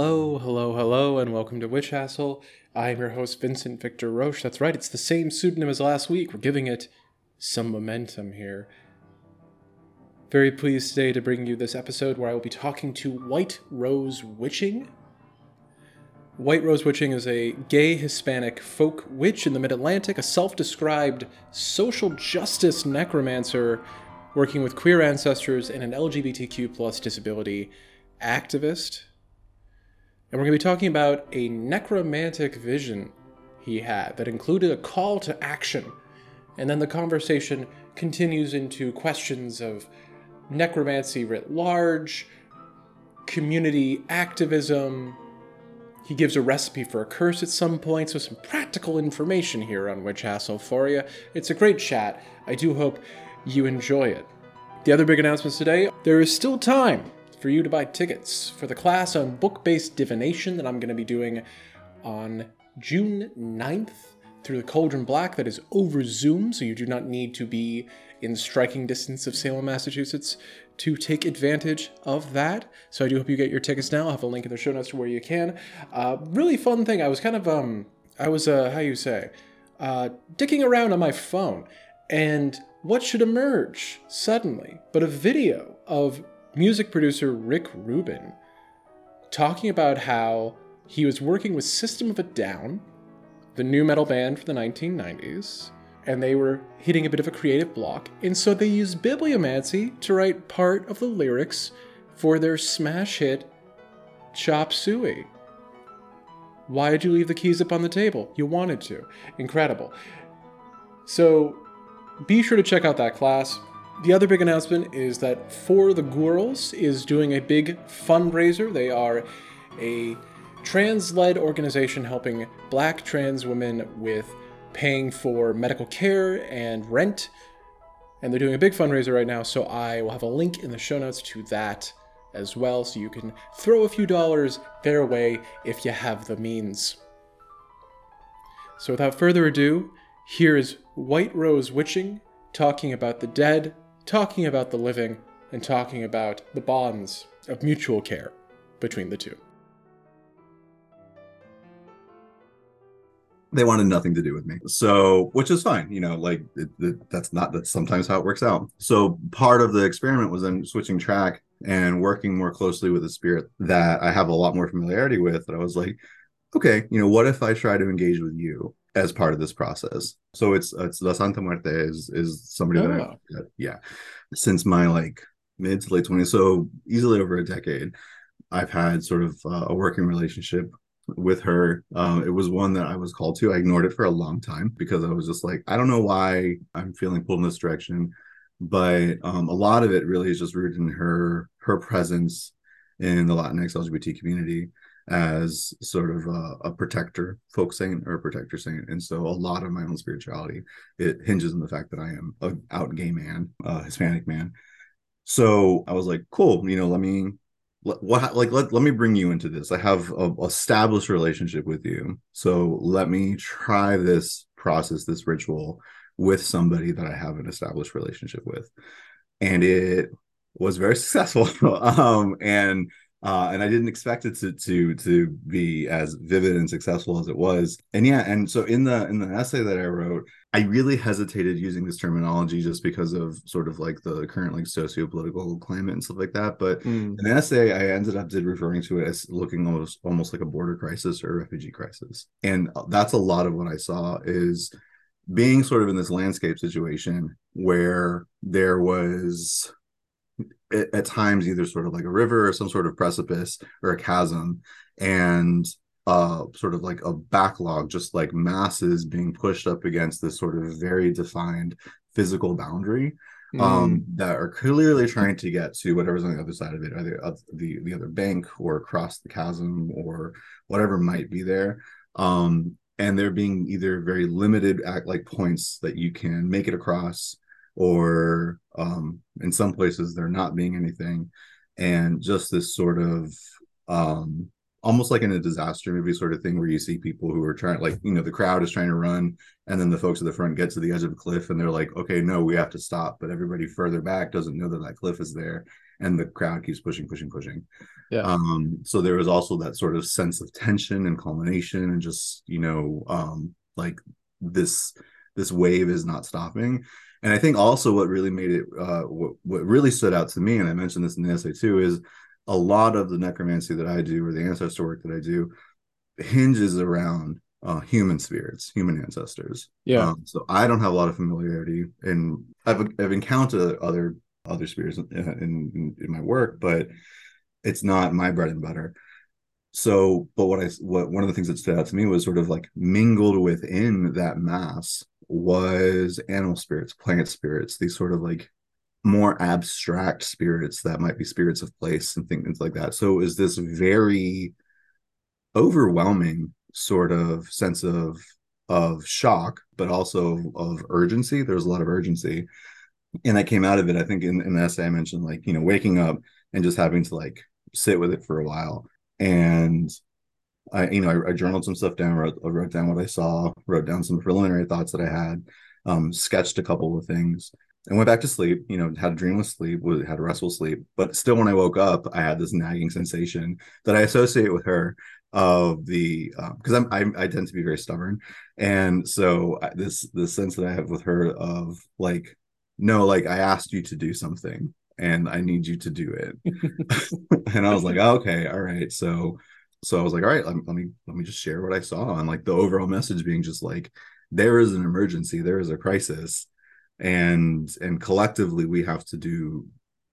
Hello, hello, hello, and welcome to Witch Hassle. I'm your host, Vincent Victor Roche. That's right, it's the same pseudonym as last week. We're giving it some momentum here. Very pleased today to bring you this episode where I will be talking to White Rose Witching. White Rose Witching is a gay Hispanic folk witch in the mid Atlantic, a self described social justice necromancer working with queer ancestors and an LGBTQ plus disability activist. And we're going to be talking about a necromantic vision he had that included a call to action. And then the conversation continues into questions of necromancy writ large, community activism. He gives a recipe for a curse at some point, so some practical information here on Witch for you. It's a great chat. I do hope you enjoy it. The other big announcements today there is still time for you to buy tickets for the class on book based divination that I'm going to be doing on June 9th through the Cauldron Black. That is over Zoom, so you do not need to be in striking distance of Salem, Massachusetts to take advantage of that. So I do hope you get your tickets now. I'll have a link in the show notes to where you can. Uh, really fun thing. I was kind of, um, I was, uh, how you say, uh, dicking around on my phone. And what should emerge suddenly but a video of music producer Rick Rubin talking about how he was working with System of a Down, the nu metal band from the 1990s, and they were hitting a bit of a creative block, and so they used bibliomancy to write part of the lyrics for their smash hit Chop Suey. Why did you leave the keys up on the table? You wanted to. Incredible. So be sure to check out that class. The other big announcement is that For the Gworls is doing a big fundraiser. They are a trans led organization helping black trans women with paying for medical care and rent. And they're doing a big fundraiser right now, so I will have a link in the show notes to that as well, so you can throw a few dollars their way if you have the means. So without further ado, here is White Rose Witching talking about the dead talking about the living and talking about the bonds of mutual care between the two. They wanted nothing to do with me. So, which is fine, you know, like it, it, that's not that's sometimes how it works out. So, part of the experiment was then switching track and working more closely with a spirit that I have a lot more familiarity with. That I was like, okay, you know, what if I try to engage with you? As part of this process. So it's it's La Santa Muerte is is somebody oh. that, I, yeah, since my like mid to late twenties, so easily over a decade, I've had sort of uh, a working relationship with her. Um, it was one that I was called to. I ignored it for a long time because I was just like, I don't know why I'm feeling pulled in this direction, but um, a lot of it really is just rooted in her her presence in the Latinx LGBT community as sort of a, a, protector folk saint or a protector saint and so a lot of my own spirituality it hinges on the fact that i am an out gay man a hispanic man. So i was like cool you know let me let, what like let, let me bring you into this. I have a established relationship with you. So let me try this process this ritual with somebody that i have an established relationship with. And it was very successful. Um and uh, and I didn't expect it to to to be as vivid and successful as it was. And yeah, and so in the in the essay that I wrote, I really hesitated using this terminology just because of sort of like the current like socio-political climate and stuff like that. But mm. in the essay, I ended up did referring to it as looking almost almost like a border crisis or a refugee crisis, and that's a lot of what I saw is being sort of in this landscape situation where there was at, at times either sort of like a river or some sort of precipice or a chasm and uh, sort of like a backlog, just like masses being pushed up against this sort of very defined physical boundary um, mm. that are clearly trying to get to whatever's on the other side of it, either uh, the the other bank or across the chasm or whatever might be there. Um, and they're being either very limited at like points that you can make it across or um, in some places there not being anything. And just this sort of um, almost like in a disaster movie sort of thing where you see people who are trying like you know the crowd is trying to run and then the folks at the front get to the edge of the cliff and they're like okay no we have to stop but everybody further back doesn't know that that cliff is there and the crowd keeps pushing pushing pushing. Yeah. um so there was also that sort of sense of tension and culmination and just you know um like this this wave is not stopping and i think also what really made it uh what, what really stood out to me and i mentioned this in the essay too is a lot of the necromancy that i do or the ancestor work that i do hinges around uh, human spirits, human ancestors. Yeah. Um, so I don't have a lot of familiarity, and I've I've encountered other other spirits in, in in my work, but it's not my bread and butter. So, but what I what one of the things that stood out to me was sort of like mingled within that mass was animal spirits, plant spirits, these sort of like more abstract spirits that might be spirits of place and things like that. So, it was this very overwhelming sort of sense of of shock, but also of urgency. There's a lot of urgency. And I came out of it, I think in, in the essay I mentioned, like, you know, waking up and just having to like sit with it for a while. And I, you know, I, I journaled some stuff down, wrote, wrote down what I saw, wrote down some preliminary thoughts that I had, um, sketched a couple of things, and went back to sleep. You know, had a dreamless sleep, had a restful sleep, but still, when I woke up, I had this nagging sensation that I associate with her of the because um, I'm I, I tend to be very stubborn, and so this the sense that I have with her of like no like I asked you to do something and I need you to do it, and I was like oh, okay all right so so I was like all right let, let me let me just share what I saw. And like the overall message being just like there is an emergency there is a crisis and and collectively we have to do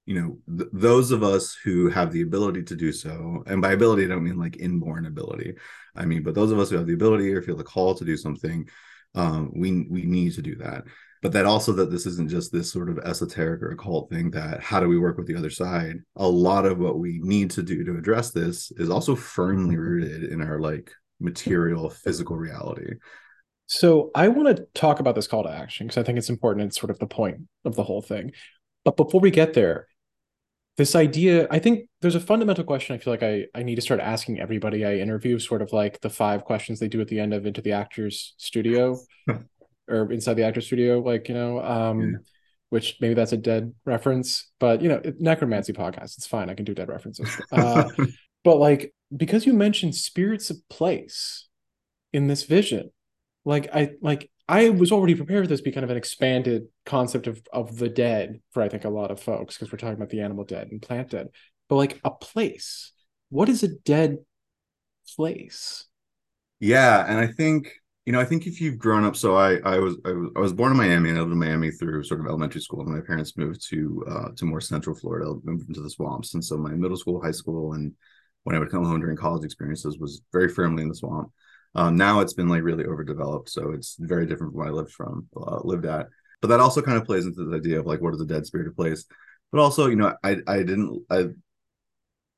you know th- those of us who have the ability to do so and by ability i don't mean like inborn ability. I mean but those of us who have the ability or feel the call to do something um, we we need to do that but that also that this isn't just this sort of esoteric or occult thing that how do we work with the other side? A lot of what we need to do to address this is also firmly mm-hmm. rooted in our like material physical reality. So i want to talk about this call to action because i think it's important it's sort of the point of the whole thing. But before we get there this idea i think there's a fundamental question i feel like i i need to start asking everybody i interview sort of like the five questions they do at the end of into the actors studio or inside the actors studio like you know um yeah. which maybe that's a dead reference but you know necromancy podcast it's fine i can do dead references uh, but like because you mentioned spirits of place in this vision like i like I was already prepared for this to be kind of an expanded concept of of the dead for I think a lot of folks because we're talking about the animal dead and plant dead, but like a place. What is a dead place? Yeah, and I think you know I think if you've grown up, so I I was I was, I was born in Miami and I lived in Miami through sort of elementary school. And my parents moved to uh, to more central Florida, moved into the swamps, and so my middle school, high school, and when I would come home during college experiences was very firmly in the swamp. Um, now it's been like really overdeveloped, so it's very different from where I lived from, uh, lived at. But that also kind of plays into the idea of like what is a dead spirit of place. But also, you know, I I didn't I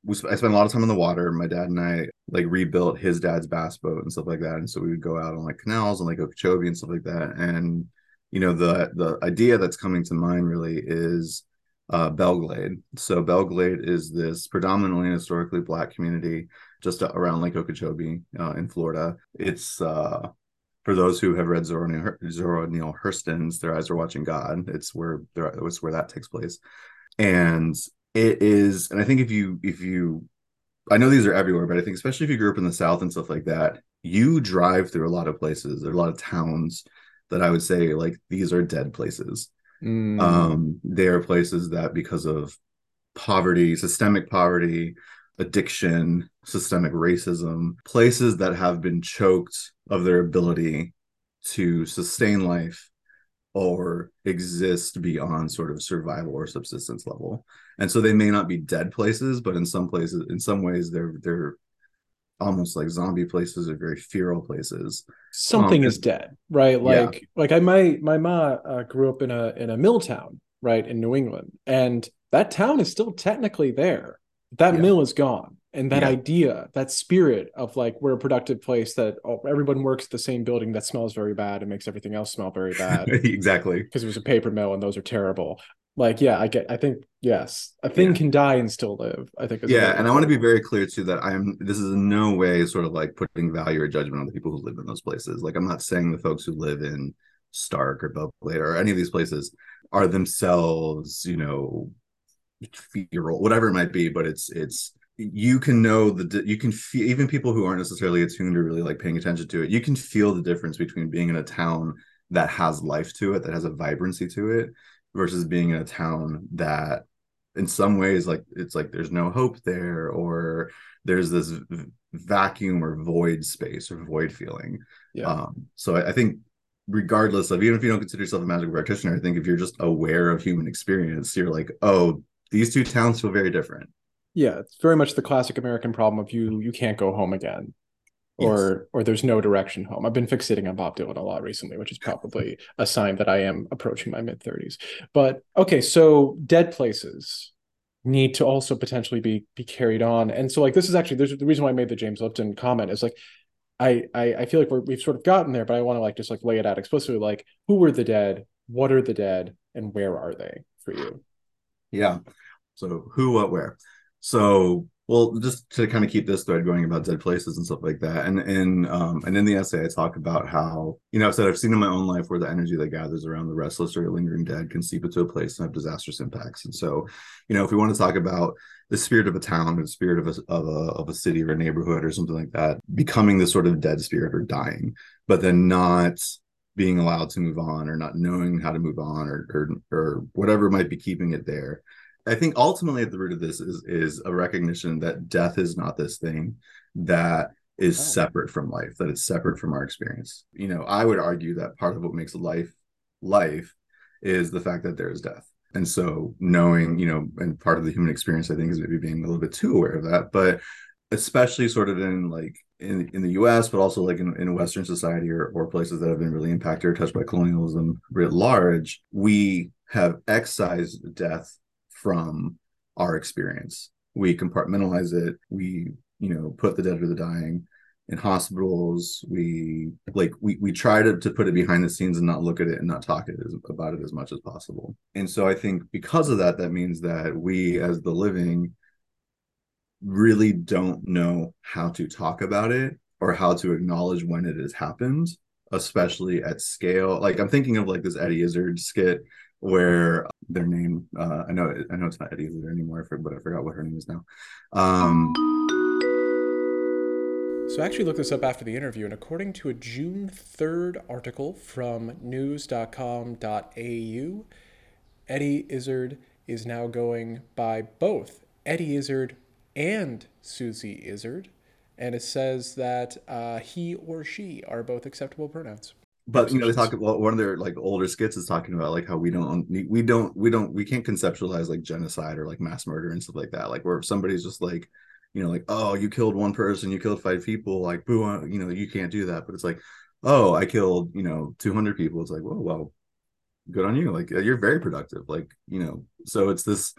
we I spent a lot of time in the water. My dad and I like rebuilt his dad's bass boat and stuff like that, and so we would go out on like canals and like Okeechobee and stuff like that. And you know, the the idea that's coming to mind really is uh, Belle Glade. So Belle Glade is this predominantly historically black community just around Lake Okeechobee uh, in Florida. It's uh, for those who have read Zora Neale, Zora Neale Hurston's "Their Eyes Are Watching God." It's where it's where that takes place, and it is. And I think if you if you, I know these are everywhere, but I think especially if you grew up in the South and stuff like that, you drive through a lot of places. There are a lot of towns that I would say like these are dead places. Mm. Um, they are places that because of poverty, systemic poverty, addiction, systemic racism, places that have been choked of their ability to sustain life or exist beyond sort of survival or subsistence level. And so they may not be dead places, but in some places, in some ways, they're they're almost like zombie places or very feral places. Something um, is dead, right? Like yeah. like I my my ma uh, grew up in a in a mill town, right in New England, and that town is still technically there. That yeah. mill is gone, and that yeah. idea, that spirit of like we're a productive place that oh, everyone works at the same building that smells very bad and makes everything else smell very bad. exactly, because it was a paper mill and those are terrible like yeah i get i think yes a thing yeah. can die and still live i think yeah and i want to be very clear too that i'm this is in no way sort of like putting value or judgment on the people who live in those places like i'm not saying the folks who live in Starke or Belle Glade or any of these places are themselves you know feral, whatever it might be, but it's it's you can know the you can feel even people who aren't necessarily attuned or really like paying attention to it you can feel the difference between being in a town that has life to it that has a vibrancy to it versus being in a town that in some ways like it's like there's no hope there or there's this vacuum or void space or void feeling. Yeah. Um, so I, I think regardless of even if you don't consider yourself a magical practitioner i think if you're just aware of human experience you're like oh these two towns feel very different yeah, it's very much the classic American problem of you you can't go home again. Or yes. or there's no direction home. I've been fixating on Bob Dylan a lot recently, which is probably a sign that I am approaching my mid 30s. But okay, so dead places need to also potentially be be carried on. And so like this is actually there's the reason why I made the James Lipton comment is like I I, I feel like we're, we've sort of gotten there, but I want to like just like lay it out explicitly like who were the dead, what are the dead, and where are they for you? Yeah. So who, what, where? So, well, just to kind of keep this thread going about dead places and stuff like that, and and um, and in the essay, I talk about how you know I've said I've seen in my own life where the energy that gathers around the restless or lingering dead can seep into a place and have disastrous impacts. And so, you know, if we want to talk about the spirit of a town or the spirit of a of a of a city or a neighborhood or something like that, becoming this sort of dead spirit or dying, but then not being allowed to move on or not knowing how to move on or or, or whatever might be keeping it there I think ultimately at the root of this is is a recognition that death is not this thing that is oh. separate from life, that it's separate from our experience. You know, I would argue that part of what makes life life is the fact that there is death. And so knowing, you know, and part of the human experience, I think, is maybe being a little bit too aware of that. But especially sort of in like in, in the US, but also like in, in Western society or, or places that have been really impacted or touched by colonialism writ large, we have excised death from our experience. We compartmentalize it. We, you know, put the dead or the dying in hospitals. We like we we try to, to put it behind the scenes and not look at it and not talk it as, about it as much as possible. And so I think because of that, that means that we as the living really don't know how to talk about it or how to acknowledge when it has happened, especially at scale. Like I'm thinking of like this Eddie Izzard skit where their name uh, I know I know it's not Eddie Izzard anymore, but I forgot what her name is now. Um, so I actually looked this up after the interview, and according to a June 3rd article from news.com.au, Eddie Izzard is now going by both Eddie Izzard and Susie Izzard, and it says that uh, he or she are both acceptable pronouns but you know they talk about one of their like older skits is talking about like how we don't we don't we don't we can't conceptualize like genocide or like mass murder and stuff like that. Like where somebody's just like you know like oh you killed one person you killed five people like boo uh, you know you can't do that. But it's like oh i killed you know 200 people. It's like well well good on you. Like you're very productive. Like you know so it's this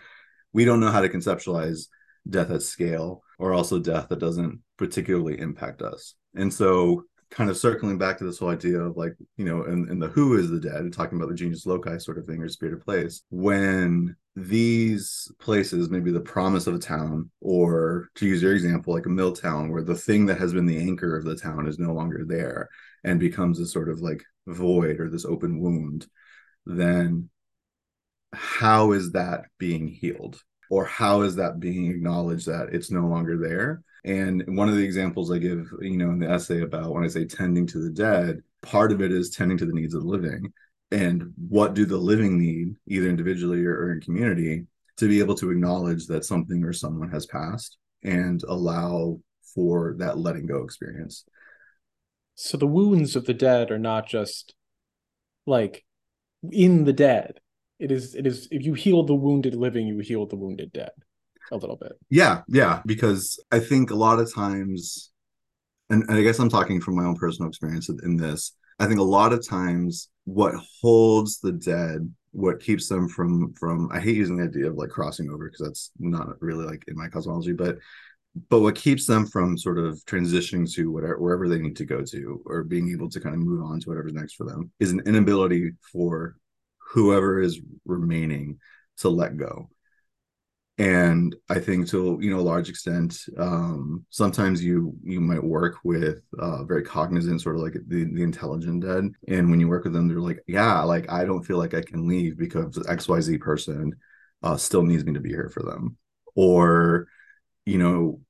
we don't know how to conceptualize death at scale or also death that doesn't particularly impact us. And so kind of circling back to this whole idea of like you know and, and the who is the dead talking about the genius loci sort of thing or spirit of place when these places maybe the promise of a town or to use your example like a mill town where the thing that has been the anchor of the town is no longer there and becomes a sort of like void or this open wound then how is that being healed or how is that being acknowledged that it's no longer there and one of the examples I give, you know, in the essay about when I say tending to the dead, part of it is tending to the needs of the living. And what do the living need, either individually or, in community, to be able to acknowledge that something or someone has passed and allow for that letting go experience. So the wounds of the dead are not just like in the dead. It is it is if you heal the wounded living, you heal the wounded dead a little bit. Yeah, yeah, because I think a lot of times, and, and I guess I'm talking from my own personal experience in this. I think a lot of times, what holds the dead, what keeps them from from I hate using the idea of like crossing over because that's not really like in my cosmology, but but what keeps them from sort of transitioning to whatever wherever they need to go to or being able to kind of move on to whatever's next for them is an inability for whoever is remaining to let go. And i think to you know a large extent um, sometimes you you might work with uh, very cognizant sort of like the, the intelligent dead. And when you work with them they're like yeah like i don't feel like i can leave because xyz person uh, still needs me to be here for them. Or you know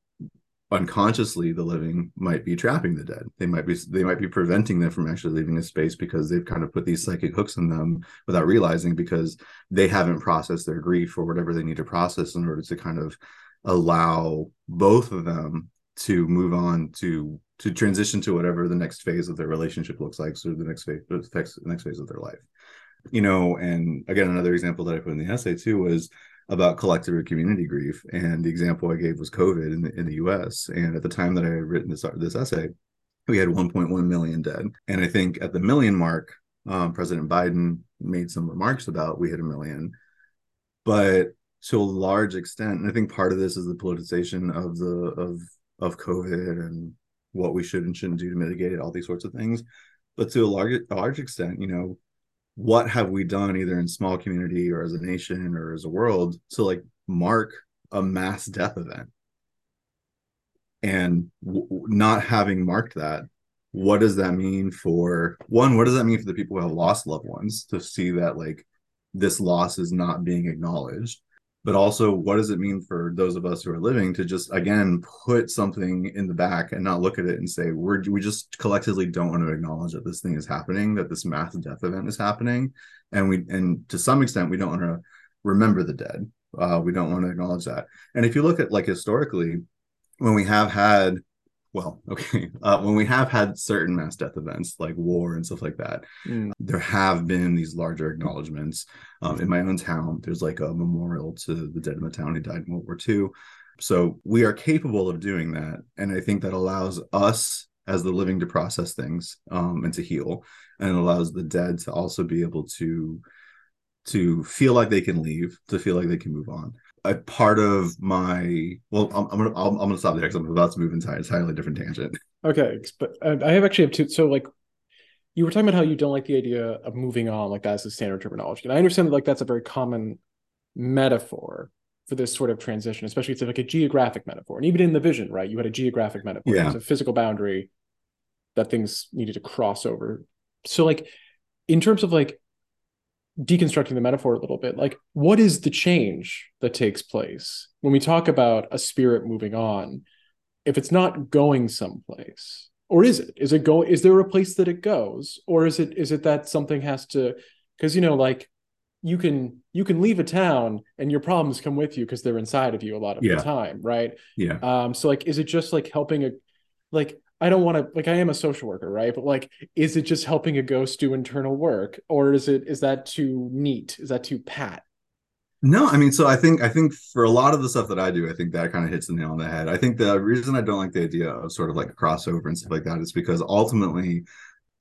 unconsciously the living might be trapping the dead. They might be they might be preventing them from actually leaving a space because they've kind of put these psychic hooks in them without realizing because they haven't processed their grief or whatever they need to process in order to kind of allow both of them to move on to to transition to whatever the next phase of their relationship looks like so the next phase the next phase of their life. You know and again another example that i put in the essay too was about collective or community grief. And the example I gave was COVID in the, in the US. And at the time that I had written this, this essay, we had 1.1 million dead. And I think at the million mark, um, President Biden made some remarks about we hit a million. But to a large extent, and I think part of this is the politicization of the of of COVID and what we should and shouldn't do to mitigate it, all these sorts of things. But to a large large extent, you know, what have we done either in small community or as a nation or as a world to like mark a mass death event? And w- not having marked that what does that mean for one what does that mean for the people who have lost loved ones to see that like this loss is not being acknowledged but also what does it mean for those of us who are living to just again put something in the back and not look at it and say we're we just collectively don't want to acknowledge that this thing is happening that this mass death event is happening. And we and to some extent we don't want to remember the dead. Uh, we don't want to acknowledge that. And if you look at like historically when we have had well okay. Uh, when we have had certain mass death events like war and stuff like that mm. there have been these larger acknowledgments. Um, in my own town there's like a memorial to the dead in the town who died in world war ii so we are capable of doing that and i think that allows us as the living to process things um, and to heal and it allows the dead to also be able to to feel like they can leave to feel like they can move on a part of my well i'm, I'm gonna I'm, I'm, gonna stop there because i'm about to move into an entirely different tangent okay but uh, i have actually have two so like you were talking about how you don't like the idea of moving on like that's the standard terminology and i understand that like that's a very common metaphor for this sort of transition especially it's like a geographic metaphor and even in the vision right you had a geographic metaphor yeah. it's a physical boundary that things needed to cross over so like in terms of like deconstructing the metaphor a little bit like what is the change that takes place? When we talk about a spirit moving on if it's not going someplace or is it? Is it going is there a place that it goes? Or is it is it that something has to because you know like you can you can leave a town and your problems come with you because they're inside of you a lot of yeah. the time right? Yeah. Um so like is it just like helping a like I don't want to like I am a social worker, right? But like, is it just helping a ghost do internal work, or is it is that too neat? Is that too pat? No, I mean, so I think I think for a lot of the stuff that I do, I think that kind of hits the nail on the head. I think the reason I don't like the idea of sort of like a crossover and stuff like that is because ultimately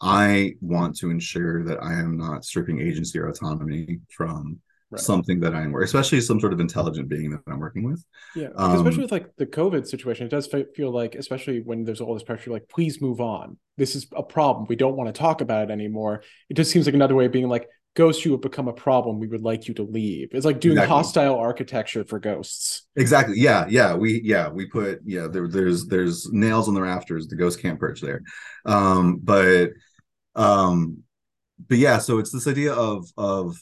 I want to ensure that I am not stripping agency or autonomy from right. something that I'm, working, especially some sort of intelligent being that I'm working with. Yeah, um, especially with like the COVID situation, it does feel like, especially when there's all this pressure, like please move on. This is a problem. We don't want to talk about it anymore. It just seems like another way of being like, ghosts, you have become a problem. We would like you to leave. It's like doing exactly. hostile architecture for ghosts. Exactly. Yeah. Yeah. We yeah we put yeah there, there's there's nails on the rafters. The ghost can't perch there. Um, but um, but yeah. So it's this idea of of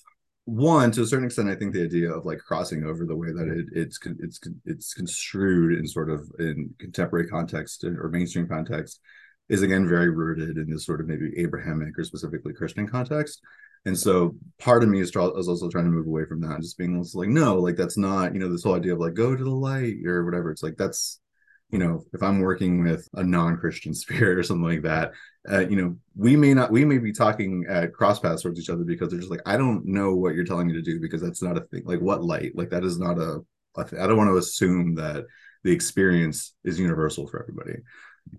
one to a certain extent i think the idea of like crossing over the way that it, it's it's it's construed in sort of in contemporary context uh, or mainstream context is again very rooted in this sort of maybe abrahamic or specifically christian context. And so part of me is, is also trying to move away from that and just being like no like that's not you know this whole idea of like go to the light or whatever. It's like that's you know if i'm working with a non-christian spirit or something like that uh, you know we may not we may be talking at cross paths towards each other because they're just like i don't know what you're telling me to do because that's not a thing. Like what light? Like that is not a, a th- I don't want to assume that the experience is universal for everybody.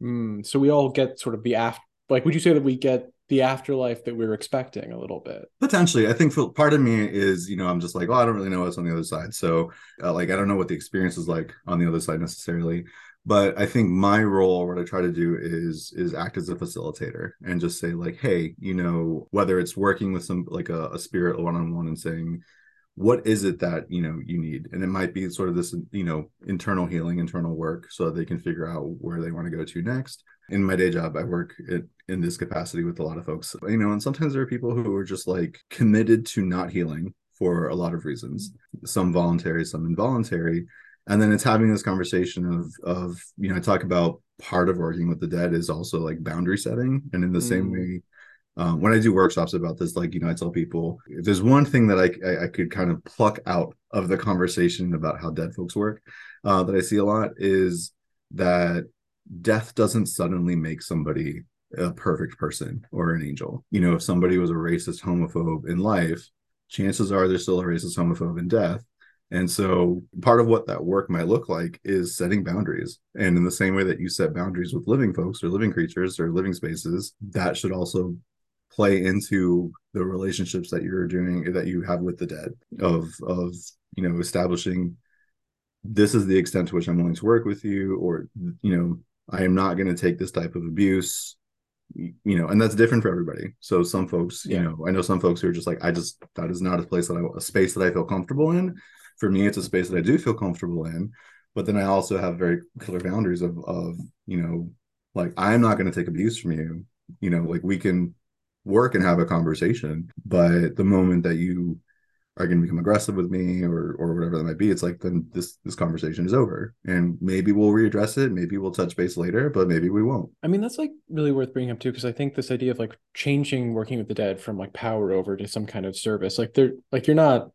Mm, so we all get sort of the after like would you say that we get the afterlife that we are expecting a little bit? Potentially. I think for, part of me is you know i'm just like oh i don't really know what's on the other side. So uh, like i don't know what the experience is like on the other side necessarily but i think my role what i try to do is is act as a facilitator and just say like hey you know whether it's working with some like a, a spirit one-on-one and saying what is it that you know you need? And it might be sort of this you know internal healing internal work so that they can figure out where they want to go to next. In my day job i work in, in this capacity with a lot of folks you know and sometimes there are people who are just like committed to not healing for a lot of reasons, mm-hmm. some voluntary, some involuntary. And then it's having this conversation of of you know I talk about part of working with the dead is also like boundary setting, and in the mm. same way um, when I do workshops about this, like you know, I tell people if there's one thing that I, I, I could kind of pluck out of the conversation about how dead folks work uh, that I see a lot is that death doesn't suddenly make somebody a perfect person or an angel. You know, if somebody was a racist homophobe in life, chances are they're still a racist homophobe in death. And so part of what that work might look like is setting boundaries. And in the same way that you set boundaries with living folks or living creatures or living spaces, that should also play into the relationships that you're doing that you have with the dead of of you know establishing this is the extent to which i'm willing to work with you or you know i am not going to take this type of abuse you know and that's different for everybody so some folks yeah. you know i know some folks who are just like i just that is not a place that i a space that i feel comfortable in for me it's a space that i do feel comfortable in but then i also have very clear boundaries of of you know like i'm not going to take abuse from you you know like we can work and have a conversation. But the moment that you are going to become aggressive with me or or whatever that might be, it's like then this this conversation is over, and maybe we'll readdress it. Maybe we'll touch base later, but maybe we won't. I mean, that's like really worth bringing up too, because I think this idea of like changing working with the dead from like power over to some kind of service, like they're like you're not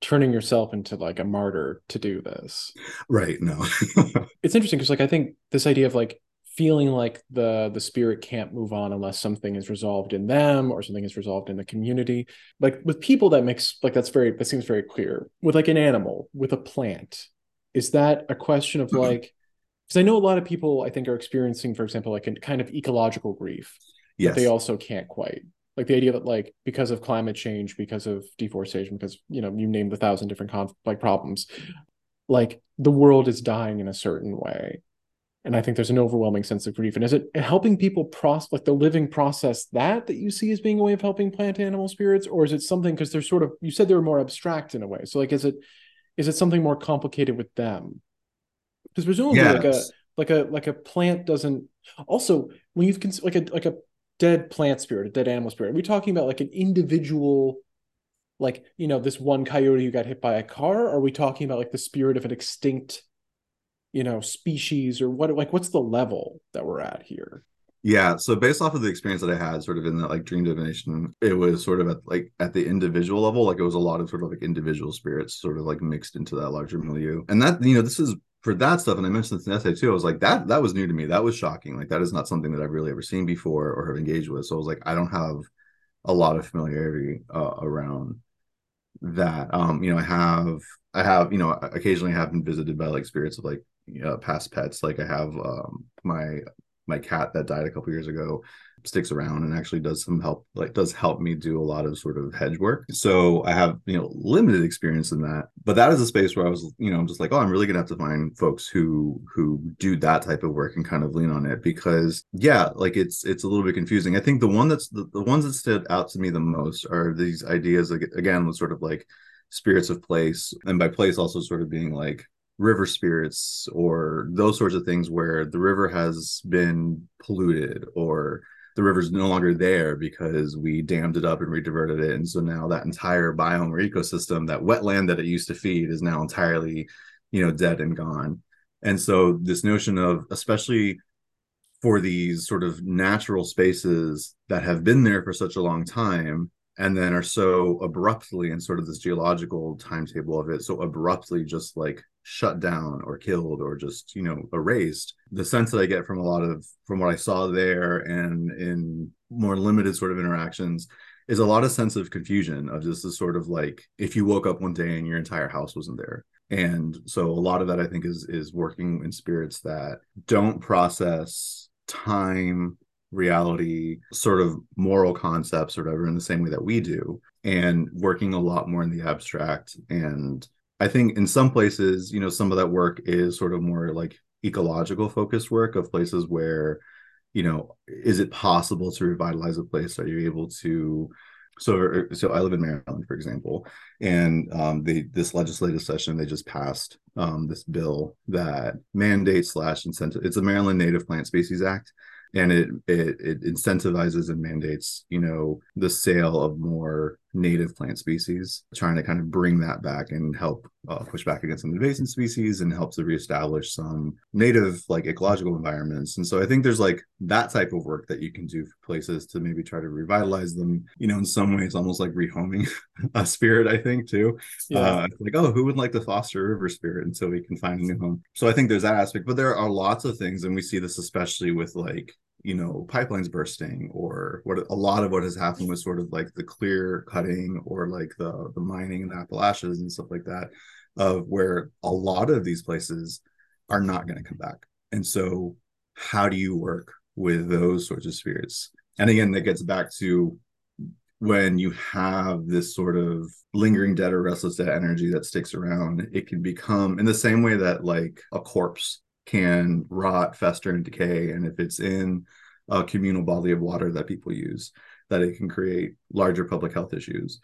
turning yourself into like a martyr to do this right no it's interesting because like i think this idea of like feeling like the the spirit can't move on unless something is resolved in them or something is resolved in the community like with people that makes like that's very that seems very clear with like an animal with a plant is that a question of mm-hmm. like because i know a lot of people i think are experiencing for example like a kind of ecological grief yes. they also can't quite like the idea that like because of climate change because of deforestation because you know you named a thousand different conf- like problems like the world is dying in a certain way. And i think there's an overwhelming sense of grief. And is it helping people process like the living process that that you see as being a way of helping plant animal spirits? Or is it something because they're sort of you said they were more abstract in a way. So like is it is it something more complicated with them? Because presumably yes. like a like a like a plant doesn't also when you've cons- like a like a dead plant spirit a dead animal spirit. Are we talking about like an individual like you know this one coyote who got hit by a car? Are we talking about like the spirit of an extinct you know species? Or what like what's the level that we're at here? Yeah so based off of the experience that i had sort of in that like dream divination it was sort of at like at the individual level like it was a lot of sort of like individual spirits sort of like mixed into that larger milieu. And that you know this is for that stuff and i mentioned this in the essay too i was like that that was new to me. That was shocking. Like that is not something that i've really ever seen before or have engaged with. So i was like i don't have a lot of familiarity uh, around that. Um you know i have i have you know occasionally I have been visited by like spirits of like past pets. Like I have um, my my cat that died a couple years ago sticks around and actually does some help like does help me do a lot of sort of hedge work. So i have you know limited experience in that but that is a space where i was you know i'm just like oh i'm really gonna have to find folks who who do that type of work and kind of lean on it because yeah like it's it's a little bit confusing. I think the one that's the, the ones that stood out to me the most are these ideas like again sort of like spirits of place and by place also sort of being like river spirits or those sorts of things where the river has been polluted or the river's no longer there because we dammed it up and rediverted it. And so now that entire biome or ecosystem that wetland that it used to feed is now entirely you know dead and gone. And so this notion of especially for these sort of natural spaces that have been there for such a long time and then are so abruptly in sort of this geological timetable of it so abruptly just like shut down or killed or just you know erased the sense that i get from a lot of from what i saw there and in more limited sort of interactions is a lot of sense of confusion of just this sort of like if you woke up one day and your entire house wasn't there. And so a lot of that i think is is working in spirits that don't process time reality sort of moral concepts or whatever in the same way that we do and working a lot more in the abstract and I think in some places, you know, some of that work is sort of more like ecological focused work of places where, you know, is it possible to revitalize a place? Are you able to? So, so I live in Maryland, for example, and um, they this legislative session they just passed um, this bill that mandates slash incentive. It's a Maryland Native Plant Species Act, and it, it it incentivizes and mandates you know the sale of more native plant species, trying to kind of bring that back and help uh, push back against some invasive species and help to reestablish some native like ecological environments. And so I think there's like that type of work that you can do for places to maybe try to revitalize them. You know, in some ways, almost like rehoming a spirit. I think too. Yeah. Uh, like, oh, who would like to foster river spirit until we can find a new home? So I think there's that aspect, but there are lots of things, and we see this especially with like you know pipelines bursting or what a lot of what has happened was sort of like the clear cutting or like the the mining in the appalachians and stuff like that of where a lot of these places are not going to come back. And so how do you work with those sorts of spirits and again that gets back to when you have this sort of lingering dead or restless dead energy that sticks around it can become in the same way that like a corpse can rot, fester, and decay. And if it's in a communal body of water that people use, that it can create larger public health issues.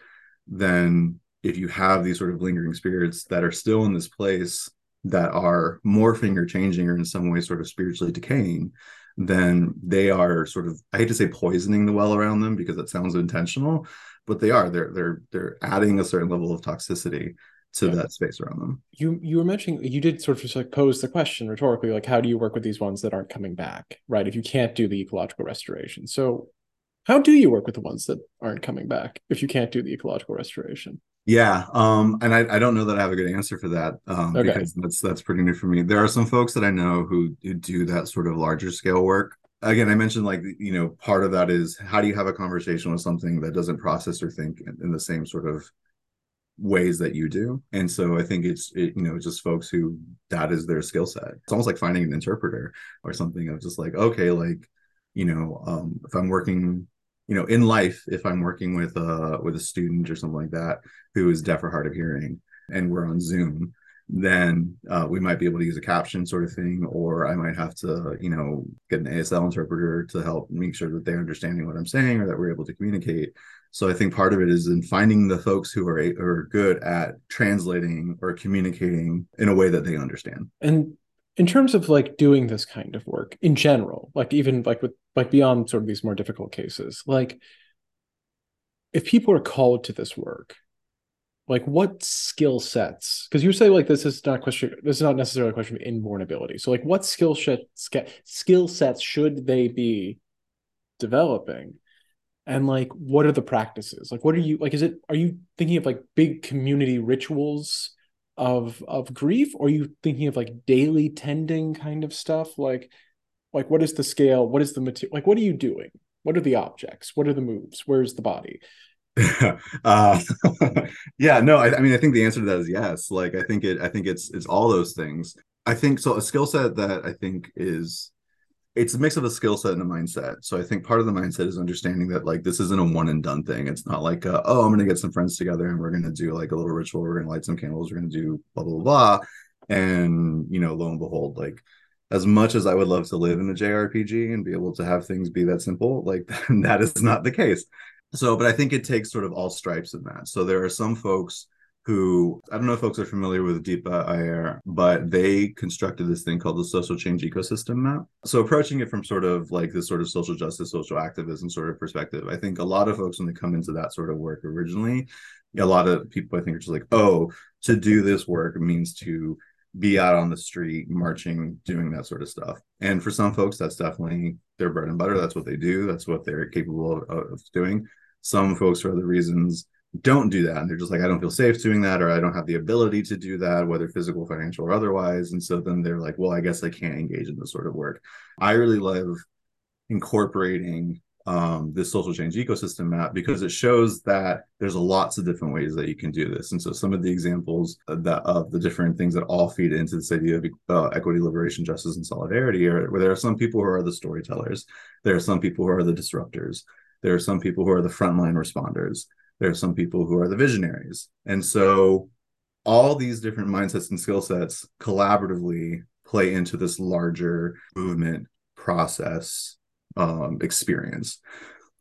Then, if you have these sort of lingering spirits that are still in this place that are morphing or changing or in some way sort of spiritually decaying, then they are sort of I hate to say poisoning the well around them because it sounds intentional, but they are. They're they're they're adding a certain level of toxicity to yeah. that space around them. You you were mentioning you did sort of just like pose the question rhetorically, like how do you work with these ones that aren't coming back, right? If you can't do the ecological restoration, so how do you work with the ones that aren't coming back if you can't do the ecological restoration? Yeah, um, and I, I don't know that I have a good answer for that um, okay. because that's that's pretty new for me. There are some folks that I know who, who do that sort of larger scale work. Again, I mentioned like you know part of that is how do you have a conversation with something that doesn't process or think in, in the same sort of ways that you do and so i think it's it, you know just folks who that is their skill set it's almost like finding an interpreter or something of just like okay like you know um if i'm working you know in life if i'm working with uh with a student or something like that who is deaf or hard of hearing and we're on zoom then uh, we might be able to use a caption sort of thing, or I might have to, you know, get an ASL interpreter to help make sure that they're understanding what I'm saying or that we're able to communicate. So I think part of it is in finding the folks who are are good at translating or communicating in a way that they understand. And in terms of like doing this kind of work in general, like even like with like beyond sort of these more difficult cases, like if people are called to this work, like what skill sets because you say like this is not question this is not necessarily a question of inborn ability so like what skill set skill sets should they be developing and like what are the practices? Like what are you like is it are you thinking of like big community rituals of of grief? Or are you thinking of like daily tending kind of stuff? Like like what is the scale? What is the material like what are you doing? What are the objects? What are the moves? Where's the body? Uh, yeah, no, I, I, mean, I think the answer to that is yes. Like, I think it, I think it's, it's all those things. I think so. A skill set that I think is, it's a mix of a skill set and a mindset. So I think part of the mindset is understanding that like this isn't a one and done thing. It's not like, uh, oh, I'm to get some friends together and we're to do like a little ritual. We're to light some candles. We're to do blah blah blah, and you know, lo and behold, like as much as I would love to live in a JRPG and be able to have things be that simple, like that is not the case so but i think it takes sort of all stripes in that so there are some folks who I don't know if folks are familiar with Deepa Iyer, but they constructed this thing called the social change ecosystem map. So approaching it from sort of like this sort of social justice, social activism sort of perspective, I think a lot of folks when they come into that sort of work originally, a lot of people I think are just like, oh, to do this work means to be out on the street, marching, doing that sort of stuff. And for some folks, that's definitely their bread and butter. That's what they do. That's what they're capable of, of doing. Some folks, for other reasons, don't do that. And they're just like, I don't feel safe doing that, or I don't have the ability to do that, whether physical, financial, or otherwise. And so then they're like, well, I guess I can't engage in this sort of work. I really love incorporating um, this social change ecosystem map because it shows that there's lots of different ways that you can do this. And so some of the examples of, that, of the different things that all feed into this idea of uh, equity, liberation, justice, and solidarity are where there are some people who are the storytellers, there are some people who are the disruptors, there are some people who are the frontline responders. There are some people who are the visionaries. And so all these different mindsets and skill sets collaboratively play into this larger movement process um, experience.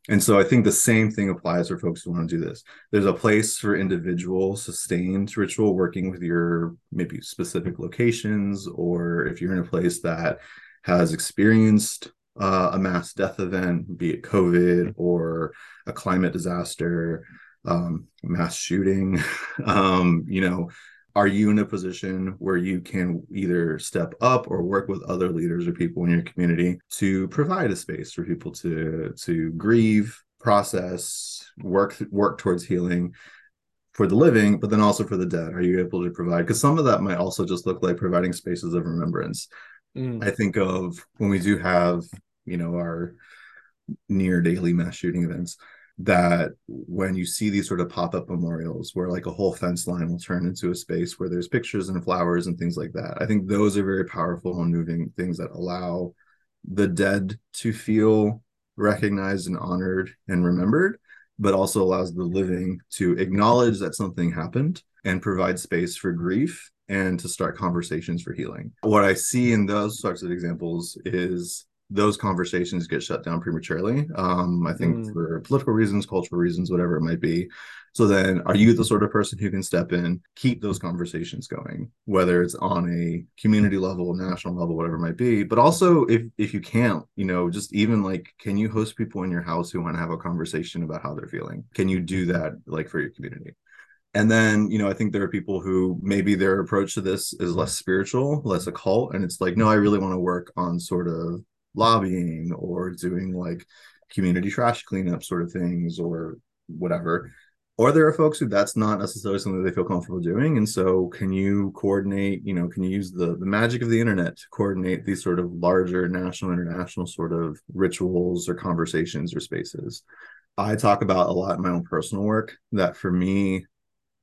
And so I think the same thing applies for folks who want to do this. There's a place for individual sustained ritual working with your maybe specific locations, or if you're in a place that has experienced uh, a mass death event, be it COVID or a climate disaster, um, mass shooting. Um, you know are you in a position where you can either step up or work with other leaders or people in your community to provide a space for people to to grieve process work work towards healing for the living but then also for the dead? Are you able to provide? Because some of that might also just look like providing spaces of remembrance. Mm. i think of when we do have you know our near daily mass shooting events that when you see these sort of pop-up memorials where like a whole fence line will turn into a space where there's pictures and flowers and things like that i think those are very powerful and moving things that allow the dead to feel recognized and honored and remembered but also allows the living to acknowledge that something happened and provide space for grief and to start conversations for healing. What i see in those sorts of examples is those conversations get shut down prematurely. Um, I think mm. for political reasons, cultural reasons, whatever it might be. So then, are you the sort of person who can step in, keep those conversations going, whether it's on a community level, national level, whatever it might be. But also, if if you can't, you know, just even like, can you host people in your house who want to have a conversation about how they're feeling? Can you do that, like for your community? and then you know i think there are people who maybe their approach to this is less spiritual less occult and it's like no i really want to work on sort of lobbying or doing like community trash cleanup sort of things or whatever. Or there are folks who that's not necessarily something they feel comfortable doing. And so can you coordinate you know can you use the the magic of the internet to coordinate these sort of larger national international sort of rituals or conversations or spaces? I talk about a lot in my own personal work that for me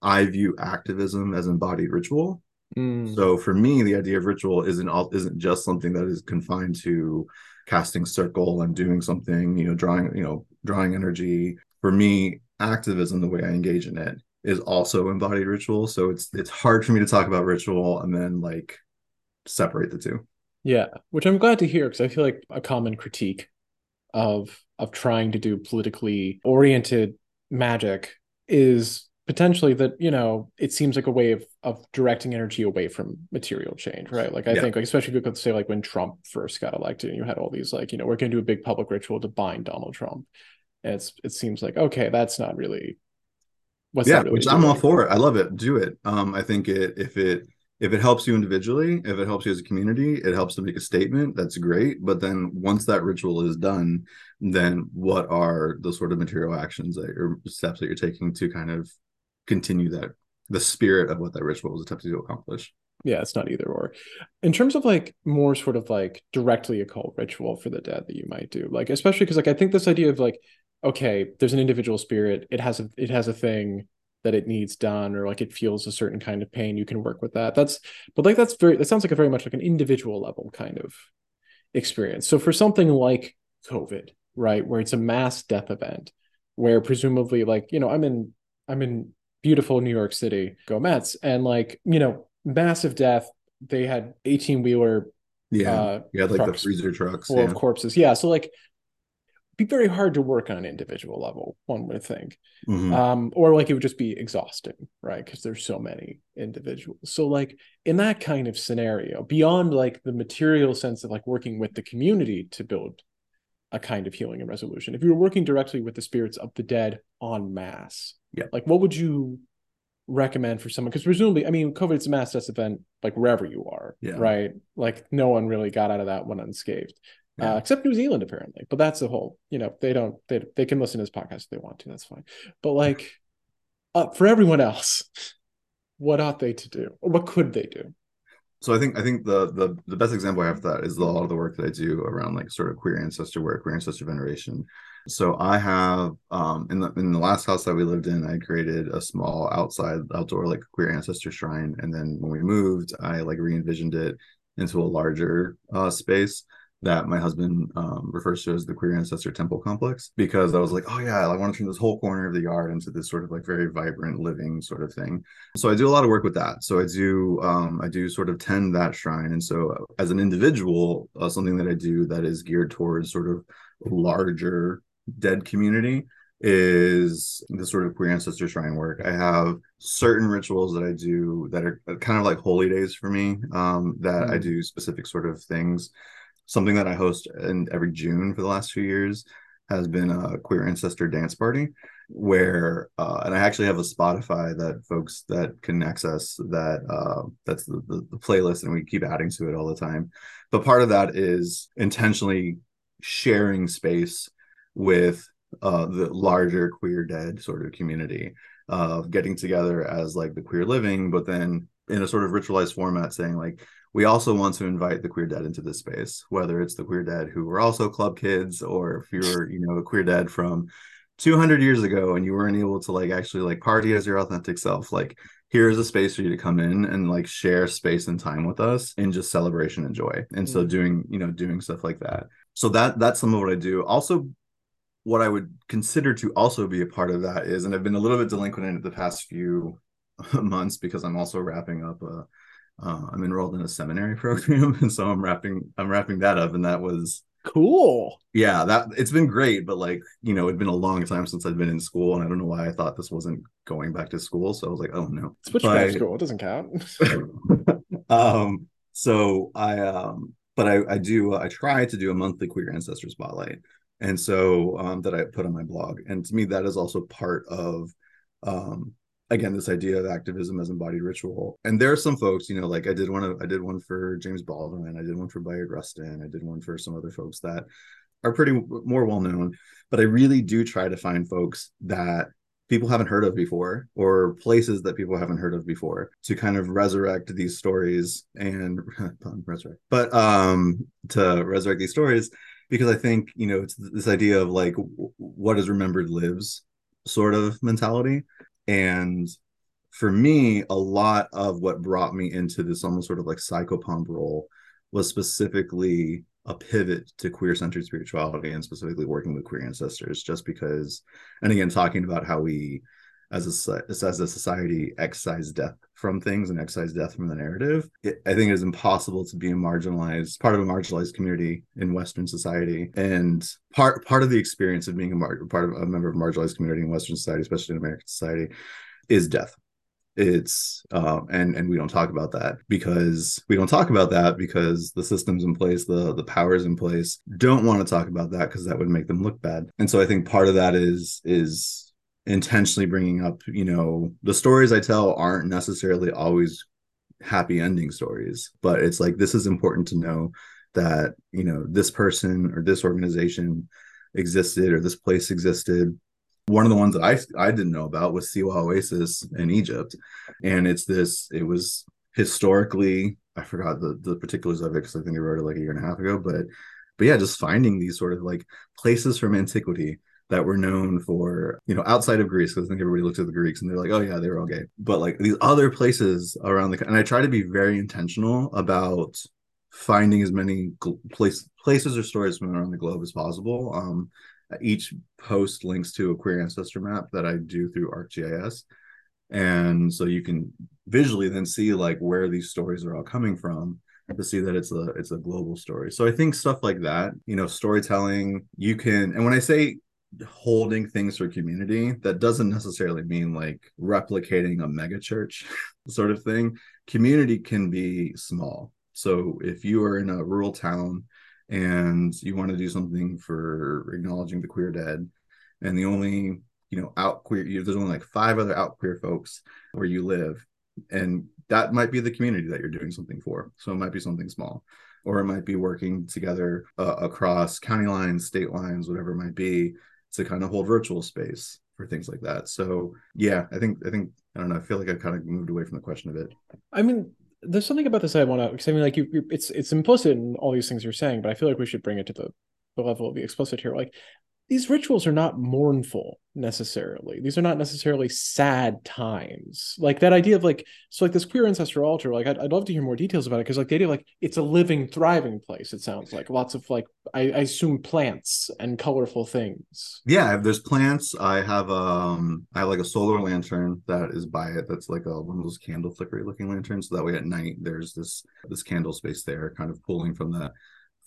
i view activism as embodied ritual Mm. So for me, the idea of ritual isn't all isn't just something that is confined to casting circle and doing something, you know, drawing, you know, drawing energy. For me, activism, the way I engage in it, is also embodied ritual. So it's it's hard for me to talk about ritual and then like separate the two. Yeah, which I'm glad to hear because I feel like a common critique of of trying to do politically oriented magic is potentially that you know it seems like a way of of directing energy away from material change right? Like i yeah. think like especially if you could say like when trump first got elected and you had all these like you know we're going to do a big public ritual to bind donald trump and it's it seems like okay that's not really what's yeah really which doing? i'm all for. It i love it. Do it. Um i think it if it if it helps you individually if it helps you as a community it helps to make a statement that's great. But then once that ritual is done then what are the sort of material actions that or steps that you're taking to kind of continue that the spirit of what that ritual was attempting to accomplish. Yeah, it's not either or. In terms of like more sort of like directly occult ritual for the dead that you might do, like especially because like I think this idea of like, okay, there's an individual spirit, it has a it has a thing that it needs done, or like it feels a certain kind of pain, you can work with that. That's but like that's very that sounds like a very much like an individual level kind of experience. So for something like COVID, right, where it's a mass death event, where presumably like, you know, I'm in I'm in beautiful New York City, go Mets. And like, you know, massive death. They had 18 wheeler. Yeah. Uh, yeah. Like the freezer trucks. Full yeah. of corpses. Yeah. So like, be very hard to work on an individual level, one would think. Mm-hmm. Um, or like it would just be exhausting, right? Because there's so many individuals. So like in that kind of scenario, beyond like the material sense of like working with the community to build a kind of healing and resolution, if you were working directly with the spirits of the dead en masse, yeah. Like, what would you recommend for someone? Because presumably, I mean, COVID COVID's a mass death event, like wherever you are, yeah. right? Like, no one really got out of that one unscathed, yeah. uh, except New Zealand, apparently. But that's the whole, you know, they don't, they they can listen to this podcast if they want to. That's fine. But like, uh, for everyone else, what ought they to do, or what could they do? So I think I think the the the best example I have that is a lot of the work that I do around like sort of queer ancestor work, queer ancestor veneration, so I have um, in the in the last house that we lived in, I created a small outside outdoor like queer ancestor shrine, and then when we moved, I like re envisioned it into a larger uh, space that my husband um, refers to as the queer ancestor temple complex because I was like, oh yeah, I want to turn this whole corner of the yard into this sort of like very vibrant living sort of thing. So I do a lot of work with that. So I do um, I do sort of tend that shrine, and so as an individual, uh, something that I do that is geared towards sort of larger dead community is the sort of queer ancestor shrine work. I have certain rituals that I do that are kind of like holy days for me. Um, that mm-hmm. I do specific sort of things. Something that I host in every June for the last few years has been a queer ancestor dance party. where uh, and I actually have a Spotify that folks that can access that uh, that's the, the, the playlist and we keep adding to it all the time. But part of that is intentionally sharing space with uh, the larger queer dead sort of community of getting together as like the queer living, but then in a sort of ritualized format saying like we also want to invite the queer dead into this space, whether it's the queer dead who were also club kids or if you're, you know, a queer dead from 200 years ago and you weren't able to like actually like party as your authentic self like here's a space for you to come in and like share space and time with us in just celebration and joy. And so mm. doing you know doing stuff like that. So that that's some of what i do. Also what i would consider to also be a part of that is and i've been a little bit delinquent in the past few months because i'm also wrapping up a uh, i'm enrolled in a seminary program and so i'm wrapping i'm wrapping that up and that was Cool. Yeah, that it's been great, but like, you know, it'd been a long time since I'd been in school, and I don't know why I thought this wasn't going back to school. So I was like, oh no. Switch but, school, it doesn't count. um, so I um but I, I do I try to do a monthly queer ancestor spotlight. And so um that I put on my blog. And to me, that is also part of um again this idea of activism as embodied ritual. And there are some folks you know like i did one of i did one for james baldwin i did one for bayard rustin i did one for some other folks that are pretty more well known but i really do try to find folks that people haven't heard of before or places that people haven't heard of before to kind of resurrect these stories and resurrect but um to resurrect these stories because i think you know it's this idea of like what is remembered lives sort of mentality and for me, a lot of what brought me into this almost sort of like psychopomp role was specifically a pivot to queer centered spirituality and specifically working with queer ancestors, just because, and again, talking about how we as a as a society excise death from things and excise death from the narrative it, i think it is impossible to be a marginalized part of a marginalized community in western society. And part part of the experience of being a mar- part of a member of a marginalized community in western society especially in american society is death. It's um, and and we don't talk about that because we don't talk about that because the systems in place the the powers in place don't want to talk about that because that would make them look bad. And so i think part of that is is intentionally bringing up you know the stories i tell aren't necessarily always happy ending stories but it's like this is important to know that you know this person or this organization existed or this place existed. One of the ones that i i didn't know about was siwa oasis in egypt. And it's this it was historically i forgot the, the particulars of it because i think i wrote it like a year and a half ago but but yeah just finding these sort of like places from antiquity that were known for, you know, outside of Greece, because I think everybody looks at the Greeks and they're like, oh yeah, they were all gay. But like these other places around the and I try to be very intentional about finding as many place, places or stories from around the globe as possible. Um, each post links to a queer ancestor map that I do through ArcGIS. And so you can visually then see like where these stories are all coming from to see that it's a it's a global story. So I think stuff like that, you know, storytelling, you can and when I say holding things for community that doesn't necessarily mean like replicating a mega church sort of thing. Community can be small. So if you are in a rural town and you want to do something for acknowledging the queer dead and the only you know out queer there's only like five other out queer folks where you live and that might be the community that you're doing something for. So it might be something small or it might be working together uh, across county lines state lines whatever it might be to kind of hold virtual space for things like that. So yeah, I think I think I don't know. I feel like I kind of moved away from the question of it. I mean, there's something about this I want to I mean, like you, it's it's implicit in all these things you're saying, but I feel like we should bring it to the the level of the explicit here. Like these rituals are not mournful necessarily. These are not necessarily sad times. Like that idea of like, so like this queer ancestor altar, like I'd, I'd love to hear more details about it because like the idea like it's a living, thriving place. It sounds like lots of like I, I assume plants and colorful things. Yeah, there's plants. I have um I have like a solar lantern that is by it. That's like a one of those candle flickery looking lanterns. So that way at night there's this this candle space there, kind of pulling from the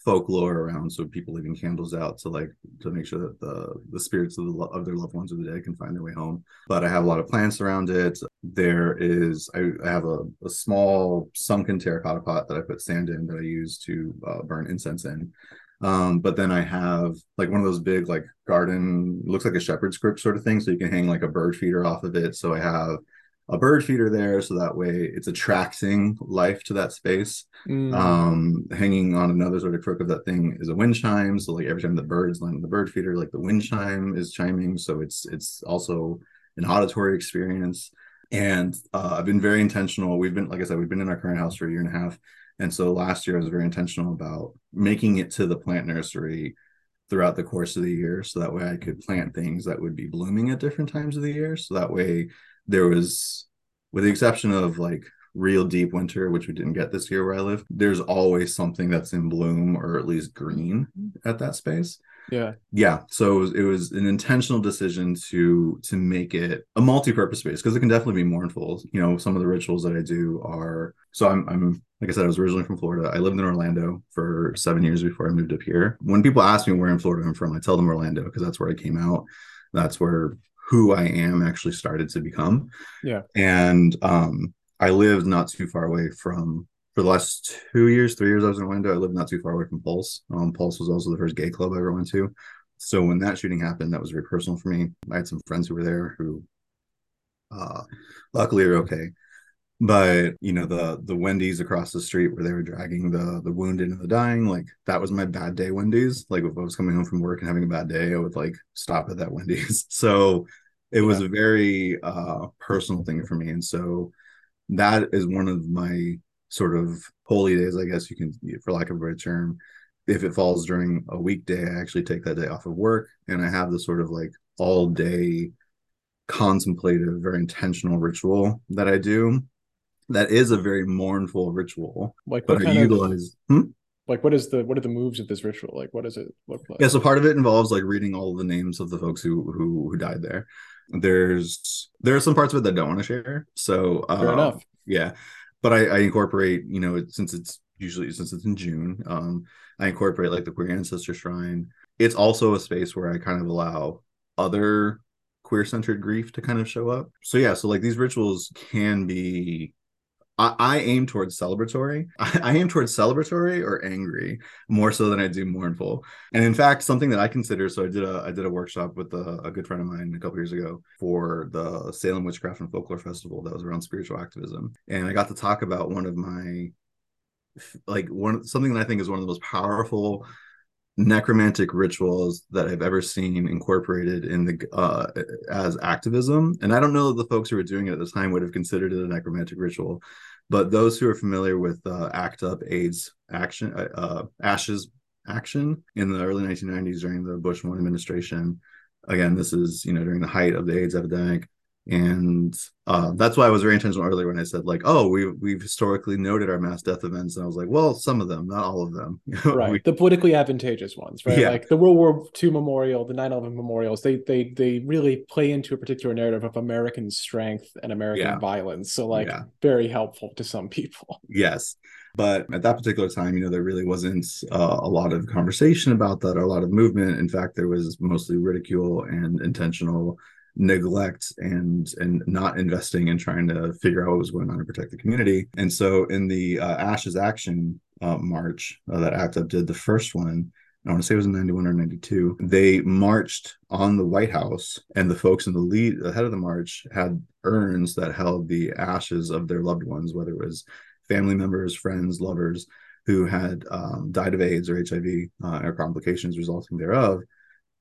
folklore around so people leaving candles out to like to make sure that the the spirits of the of their loved ones of the dead can find their way home. But i have a lot of plants around it. There is i, I have a, a small sunken terracotta pot that i put sand in that i use to uh, burn incense in. Um, but then I have like one of those big like garden looks like a shepherd's crib sort of thing, so you can hang like a bird feeder off of it. So I have a bird feeder there, so that way it's attracting life to that space. Mm. Um, hanging on another sort of crook of that thing is a wind chime. So like every time the birds land on the bird feeder, like the wind chime is chiming. So it's it's also an auditory experience. And uh, I've been very intentional. We've been, like I said, we've been in our current house for a year and a half. And so last year I was very intentional about making it to the plant nursery throughout the course of the year. So that way I could plant things that would be blooming at different times of the year. So that way there was, with the exception of like real deep winter, which we didn't get this year where I live, there's always something that's in bloom or at least green mm-hmm. at that space. Yeah. Yeah so it was, it was, an intentional decision to to make it a multi-purpose space because it can definitely be mournful. You know some of the rituals that i do are so i'm i'm like i said i was originally from florida. I lived in orlando for seven years before i moved up here. When people ask me where in florida i'm from i tell them orlando because that's where i came out. That's where who i am actually started to become yeah and um i lived not too far away from for the last two years, three years I was in Orlando. I lived not too far away from Pulse. Um, Pulse was also the first gay club I ever went to. So when that shooting happened, that was very personal for me. I had some friends who were there who uh luckily are okay. But you know, the the Wendy's across the street where they were dragging the the wounded and the dying, like that was my bad day Wendy's. Like if I was coming home from work and having a bad day, I would like stop at that Wendy's. So it was a very uh personal thing for me. And so that is one of my sort of holy days, I guess you can, for lack of a better term. If it falls during a weekday, I actually take that day off of work and I have the sort of like all day contemplative, very intentional ritual that I do. That is a very mournful ritual. Like, but I utilize. Of, hmm? Like, what is the what are the moves of this ritual? Like, what does it look like? Yeah, so part of it involves like reading all of the names of the folks who who who died there. There's there are some parts of it that I don't want to share. So fair uh, enough. Yeah, but I, I incorporate, you know, since it's usually since it's in June, um, I incorporate like the queer ancestor shrine. It's also a space where I kind of allow other queer centered grief to kind of show up. So yeah, so like these rituals can be I, I aim towards celebratory. I, I, aim towards celebratory or angry more so than I do mournful. And in fact, something that I consider. So I did a I did a workshop with a, a good friend of mine a couple years ago for the Salem Witchcraft and Folklore Festival that was around spiritual activism, and I got to talk about one of my like one something that I think is one of the most powerful necromantic rituals that I've ever seen incorporated in the uh, as activism. And I don't know that the folks who were doing it at the time would have considered it a necromantic ritual, but those who are familiar with uh, ACT UP AIDS action, uh, uh ashes action in the early 1990s during the Bush one administration. Again, this is you know during the height of the AIDS epidemic and uh, that's why I was very intentional earlier when I said like, oh, we we've historically noted our mass death events, and I was like, well, some of them, not all of them, right? we, the politically advantageous ones, right? Yeah. Like the World War II memorial, the 9/11 memorials, they they they really play into a particular narrative of American strength and American yeah. violence. So like, yeah. very helpful to some people. Yes, but at that particular time, you know, there really wasn't uh, a lot of conversation about that, or a lot of movement. In fact, there was mostly ridicule and intentional neglect and and not investing in trying to figure out what was going on to protect the community. And so in the uh, Ashes Action uh, March uh, that ACT UP did, the first one, I want to say it was in 91 or 92, they marched on the White House, and the folks in the lead, the head of the march, had urns that held the ashes of their loved ones, whether it was family members, friends, lovers who had um, died of AIDS or HIV uh, or complications resulting thereof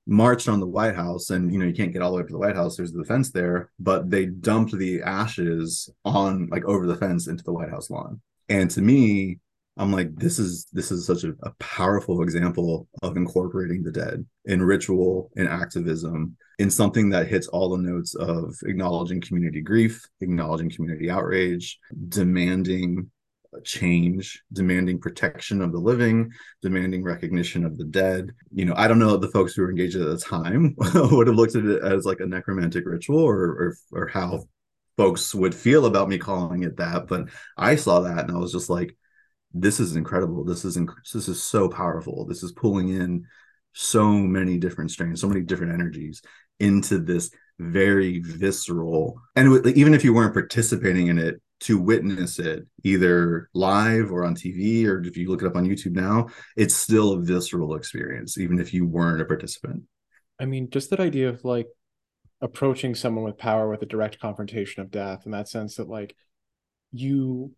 marched on the White House, and you know you can't get all the way up to the White House. There's the fence there, but they dumped the ashes on like over the fence into the White House lawn. And to me, I'm like, this is this is such a, a powerful example of incorporating the dead in ritual, in activism, in something that hits all the notes of acknowledging community grief, acknowledging community outrage, demanding change, demanding protection of the living, demanding recognition of the dead. You know, I don't know the folks who were engaged at the time would have looked at it as like a necromantic ritual or, or or how folks would feel about me calling it that, but I saw that and I was just like, this is incredible. This is inc- this is so powerful. This is pulling in so many different strains, so many different energies into this very visceral and even if you weren't participating in it to witness it either live or on TV or if you look it up on YouTube now, it's still a visceral experience, even if you weren't a participant. I mean, just that idea of like approaching someone with power with a direct confrontation of death in that sense that like you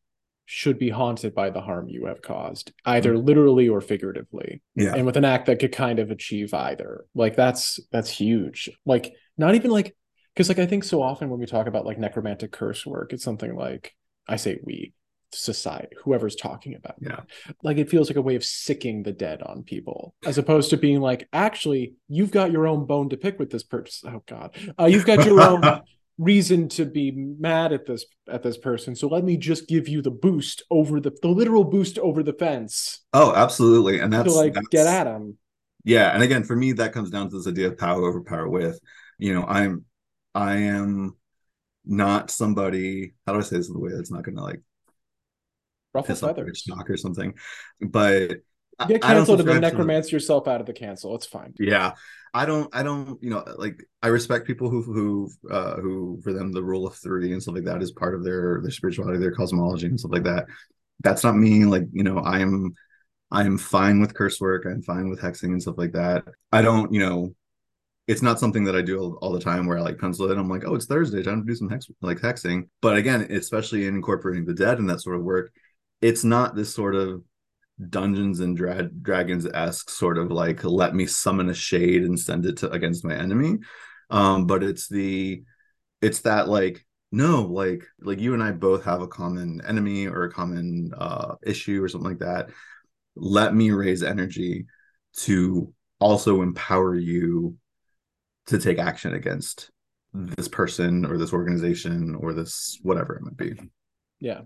should be haunted by the harm you have caused, either mm-hmm. literally or figuratively. Yeah. And with an act that could kind of achieve either. Like that's that's huge. Like not even like because like I think so often when we talk about like necromantic curse work, it's something like I say we society, whoever's talking about. Yeah. Like it feels like a way of sicking the dead on people, as opposed to being like, actually, you've got your own bone to pick with this person. Oh God, uh, you've got your own reason to be mad at this at this person. So let me just give you the boost over the the literal boost over the fence. Oh, absolutely, and that's to like that's, get at him. Yeah, and again, for me, that comes down to this idea of power over power with. You know, I'm I am not somebody. How do I say this in the way that's not going to like ruffle feathers, knock or something? But get canceled and then necromancer yourself out of the cancel. It's fine. Yeah, I don't. I don't. You know, like I respect people who who uh, who for them the rule of three and stuff like that is part of their their spirituality, their cosmology and stuff like that. That's not me. Like you know, I'm I'm fine with curse work. I'm fine with hexing and stuff like that. I don't. You know, it's not something that I do all, the time where I like pencil it. I'm like, oh, it's Thursday, time to do some hex like hexing. But again, especially in incorporating the dead and that sort of work, it's not this sort of Dungeons and Dra- Dragons esque sort of like let me summon a shade and send it to against my enemy. Um, but it's the it's that like no like like you and I both have a common enemy or a common uh issue or something like that. Let me raise energy to also empower you to take action against this person or this organization or this whatever it might be. Yeah.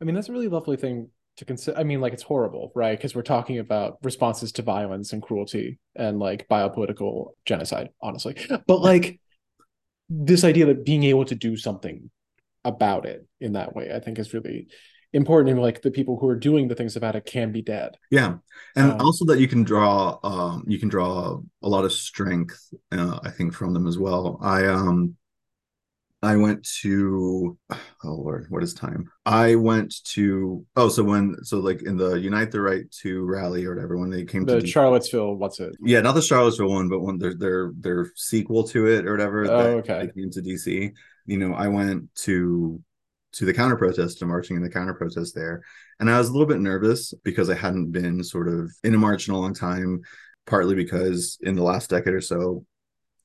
I mean, that's a really lovely thing to consider. I mean, like, it's horrible, right? Because we're talking about responses to violence and cruelty and like biopolitical genocide, honestly. But like, this idea that being able to do something about it in that way, I think is really important and like the people who are doing the things about it can be dead. Yeah. And um, also that you can draw um you can draw a lot of strength uh, i think from them as well. I um i went to oh lord what is time? I went to oh so when so like in the unite the right to rally or whatever when they came the to charlottesville what's it? Yeah not the charlottesville one but when their their their sequel to it or whatever oh, okay. came to dc you know i went to to the counter protest to marching in the counter protest there. And I was a little bit nervous because I hadn't been sort of in a march in a long time, partly because in the last decade or so,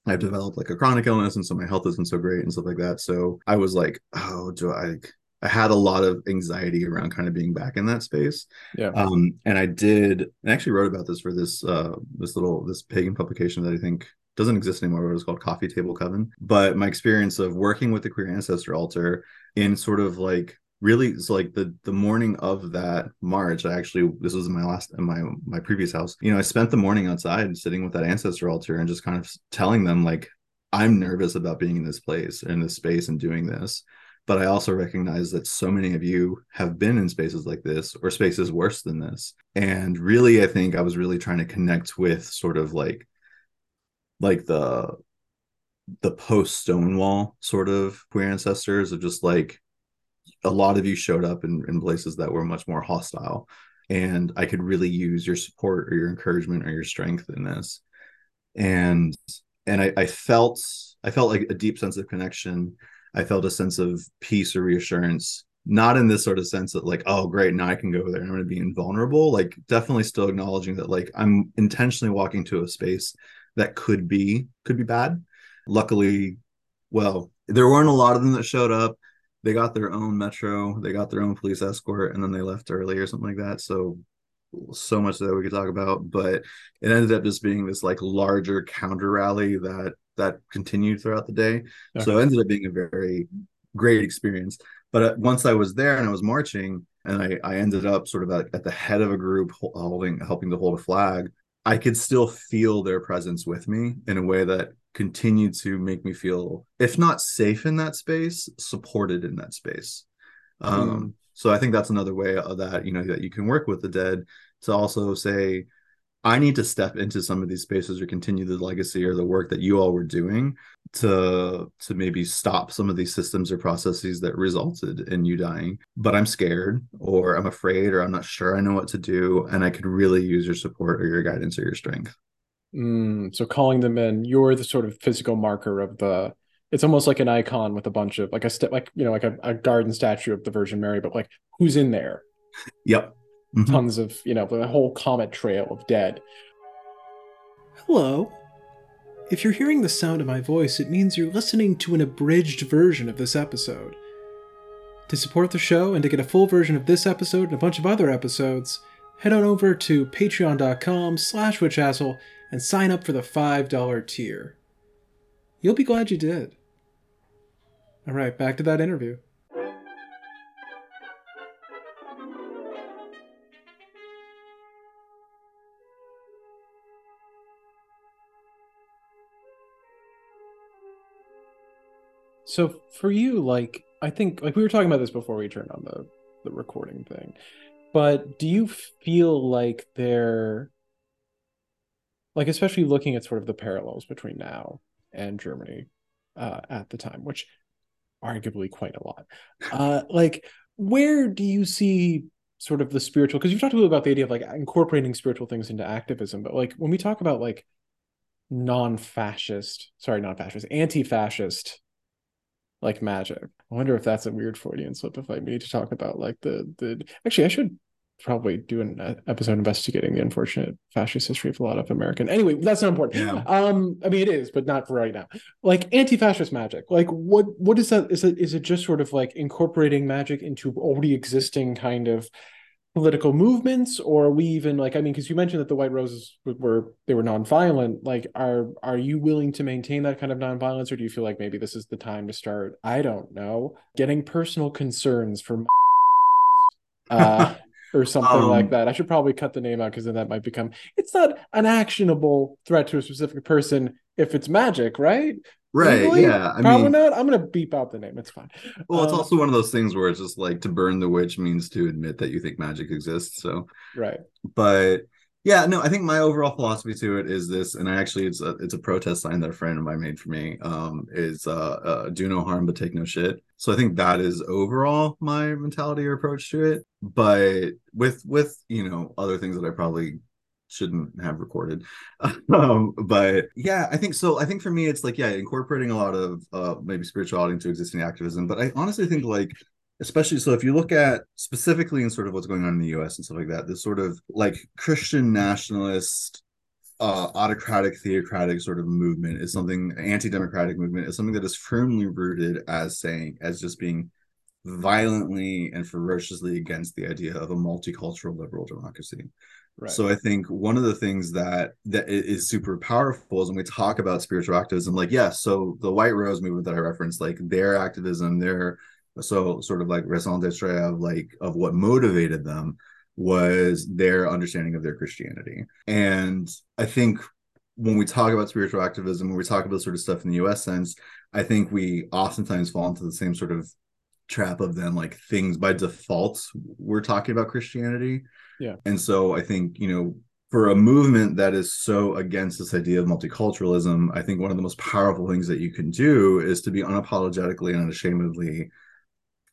I've developed like a chronic illness and so my health isn't so great and stuff like that. So I was like, oh, do I I had a lot of anxiety around kind of being back in that space. Yeah. Um, and I did I actually wrote about this for this uh this little this pagan publication that I think doesn't exist anymore, but it was called Coffee Table Coven. But my experience of working with the queer ancestor altar in sort of like really so like the the morning of that march i actually this was my last in my my previous house you know i spent the morning outside and sitting with that ancestor altar and just kind of telling them like i'm nervous about being in this place in this space and doing this but i also recognize that so many of you have been in spaces like this or spaces worse than this and really i think i was really trying to connect with sort of like like the the post Stonewall sort of queer ancestors of just like a lot of you showed up in, in places that were much more hostile. And I could really use your support or your encouragement or your strength in this. And and I, I felt I felt like a deep sense of connection. I felt a sense of peace or reassurance, not in this sort of sense that like, oh great, now I can go over there and I'm gonna be invulnerable. Like definitely still acknowledging that like I'm intentionally walking to a space that could be could be bad luckily, well, there weren't a lot of them that showed up. They got their own metro, they got their own police escort, and then they left early or something like that. So, so much that we could talk about, but it ended up just being this like larger counter rally that that continued throughout the day. Okay. So it ended up being a very great experience. But uh, once I was there and I was marching, and I, I ended up sort of at, at the head of a group holding, helping to hold a flag. I could still feel their presence with me in a way that continued to make me feel, if not safe in that space, supported in that space. Um, mm. So I think that's another way of that, you know, that you can work with the dead to also say, I need to step into some of these spaces or continue the legacy or the work that you all were doing to to maybe stop some of these systems or processes that resulted in you dying. But I'm scared or I'm afraid or I'm not sure I know what to do. And I could really use your support or your guidance or your strength. Mm, so calling them in, you're the sort of physical marker of the it's almost like an icon with a bunch of like a step like you know like a, a garden statue of the Virgin Mary, but like who's in there? Yep. Mm-hmm. Tons of, you know, the whole comet trail of dead. Hello. If you're hearing the sound of my voice, it means you're listening to an abridged version of this episode. To support the show and to get a full version of this episode and a bunch of other episodes, head on over to patreon.com slash witchastle and sign up for the $5 tier. You'll be glad you did. Alright, back to that interview. So for you, like I think like we were talking about this before we turned on the the recording thing. But do you feel like they're like especially looking at sort of the parallels between now and Germany uh, at the time, which arguably quite a lot. Uh, like where do you see sort of the spiritual because you've talked a little about the idea of like incorporating spiritual things into activism, but like when we talk about like non-fascist, sorry, non-fascist, anti-fascist like magic. I wonder if that's a weird Freudian slip if I need to talk about like the the actually I should probably do an episode investigating the unfortunate fascist history of a lot of American. Anyway, that's not important. Yeah. Um, I mean it is, but not for right now. Like anti-fascist magic. Like what what is that? Is it is it just sort of like incorporating magic into already existing kind of political movements or are we even like i mean because you mentioned that the white roses were they were nonviolent like are are you willing to maintain that kind of nonviolence or do you feel like maybe this is the time to start i don't know getting personal concerns from uh or something um, like that? I should probably cut the name out because then that might become it's not an actionable threat to a specific person if it's magic right Right. Yeah. I Probably mean, not. I'm gonna beep out the name. It's fine. Well, it's um, also one of those things where it's just like to burn the witch means to admit that you think magic exists. So right. But yeah, no, I think my overall philosophy to it is this, and I actually it's a it's a protest sign that a friend of mine made for me. Um, is uh, uh do no harm but take no shit. So I think that is overall my mentality or approach to it. But with with you know other things that I probably shouldn't have recorded. Um, but yeah i think so i think for me it's like yeah incorporating a lot of uh, maybe spirituality into existing activism but i honestly think like especially so if you look at specifically in sort of what's going on in the us and stuff like that this sort of like christian nationalist uh, autocratic theocratic sort of movement is something anti-democratic movement is something that is firmly rooted as saying as just being violently and ferociously against the idea of a multicultural liberal democracy Right. So I think one of the things that that is super powerful is when we talk about spiritual activism, like yes, yeah, so the White Rose movement that I referenced, like their activism, their so sort of like raison d'etre of like of what motivated them was their understanding of their Christianity. And I think when we talk about spiritual activism, when we talk about sort of stuff in the US sense, I think we oftentimes fall into the same sort of trap of then like things by default we're talking about Christianity yeah. And so I think, you know, for a movement that is so against this idea of multiculturalism, I think one of the most powerful things that you can do is to be unapologetically and unashamedly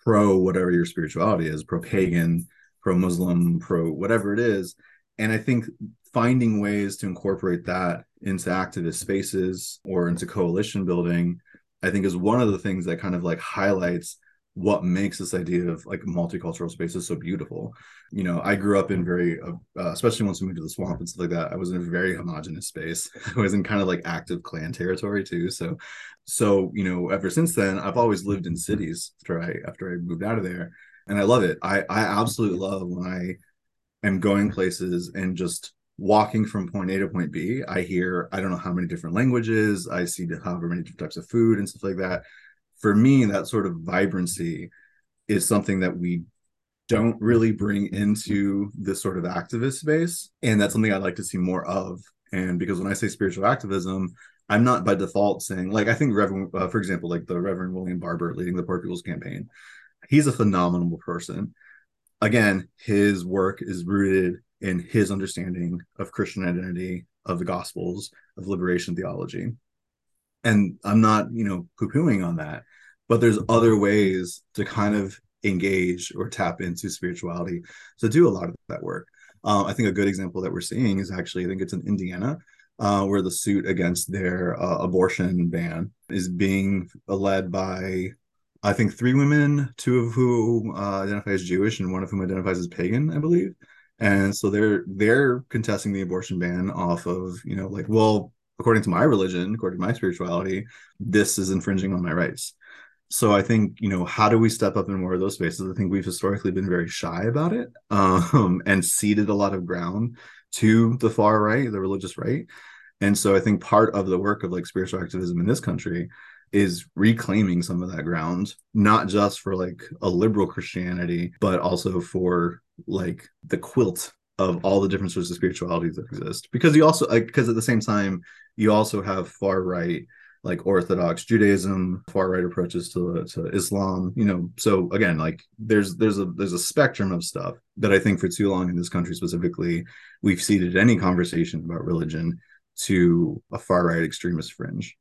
pro whatever your spirituality is, pro pagan, pro Muslim, pro whatever it is. And I think finding ways to incorporate that into activist spaces or into coalition building, I think is one of the things that kind of like highlights what makes this idea of like multicultural spaces so beautiful. You know, I grew up in very, uh, uh, especially once we moved to the swamp and stuff like that. I was in a very homogenous space. I was in kind of like active Klan territory too. So, so you know, ever since then, I've always lived in cities after I after I moved out of there, and I love it. I I absolutely love when I am going places and just walking from point A to point B. I hear I don't know how many different languages. I see however many different types of food and stuff like that for me, that sort of vibrancy is something that we don't really bring into this sort of activist space. And that's something I'd like to see more of. And because when I say spiritual activism, I'm not by default saying, like, I think Reverend, uh, for example, like the Reverend William Barber leading the Poor People's Campaign, he's a phenomenal person. Again, his work is rooted in his understanding of Christian identity, of the Gospels, of liberation theology. And I'm not, you know, poo pooing on that, but there's other ways to kind of engage or tap into spirituality to do a lot of that work. Um, I think a good example that we're seeing is actually, I think it's in Indiana, uh, where the suit against their uh, abortion ban is being led by, I think, three women, two of whom uh, identify as Jewish and one of whom identifies as pagan, I believe. And so they're they're contesting the abortion ban off of you know like well according to my religion according to my spirituality this is infringing on my rights. So i think you know how do we step up in more of those spaces? I think we've historically been very shy about it um, and ceded a lot of ground to the far right the religious right. And so i think part of the work of like spiritual activism in this country is reclaiming some of that ground not just for like a liberal christianity but also for like the quilt of all the different sorts of spiritualities that exist because you also like because at the same time you also have far right like Orthodox Judaism, far right approaches to to Islam. You know, so again, like there's there's a there's a spectrum of stuff that I think for too long in this country specifically, we've ceded any conversation about religion to a far right extremist fringe.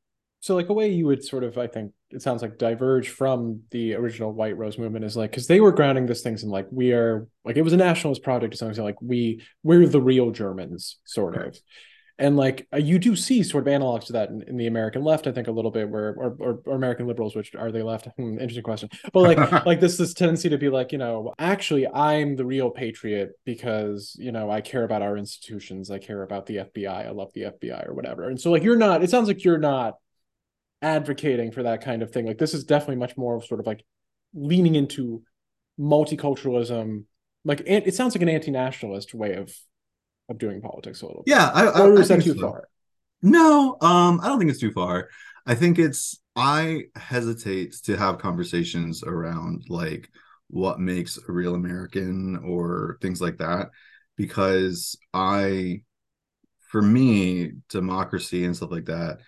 So, like a way you would sort of, I think it sounds like diverge from the original White Rose movement is like because they were grounding this things in like we are like it was a nationalist project to some extent, like we we're the real Germans, sort of and like uh, you do see sort of analogs to that in, in, the American left, I think a little bit where or, or, or American liberals, which are they left? Hmm, interesting question. But like like this this tendency to be like you know actually I'm the real patriot because you know I care about our institutions, I care about the FBI, I love the FBI or whatever. And so like you're not. It sounds like you're not advocating for that kind of thing. Like this is definitely much more of sort of like leaning into multiculturalism. Like it sounds like an anti-nationalist way of of doing politics a little. Bit. Yeah, I, or is that too so. far? No, um, I don't think it's too far. I think it's I hesitate to have conversations around like what makes a real American or things like that because I for me democracy and stuff like that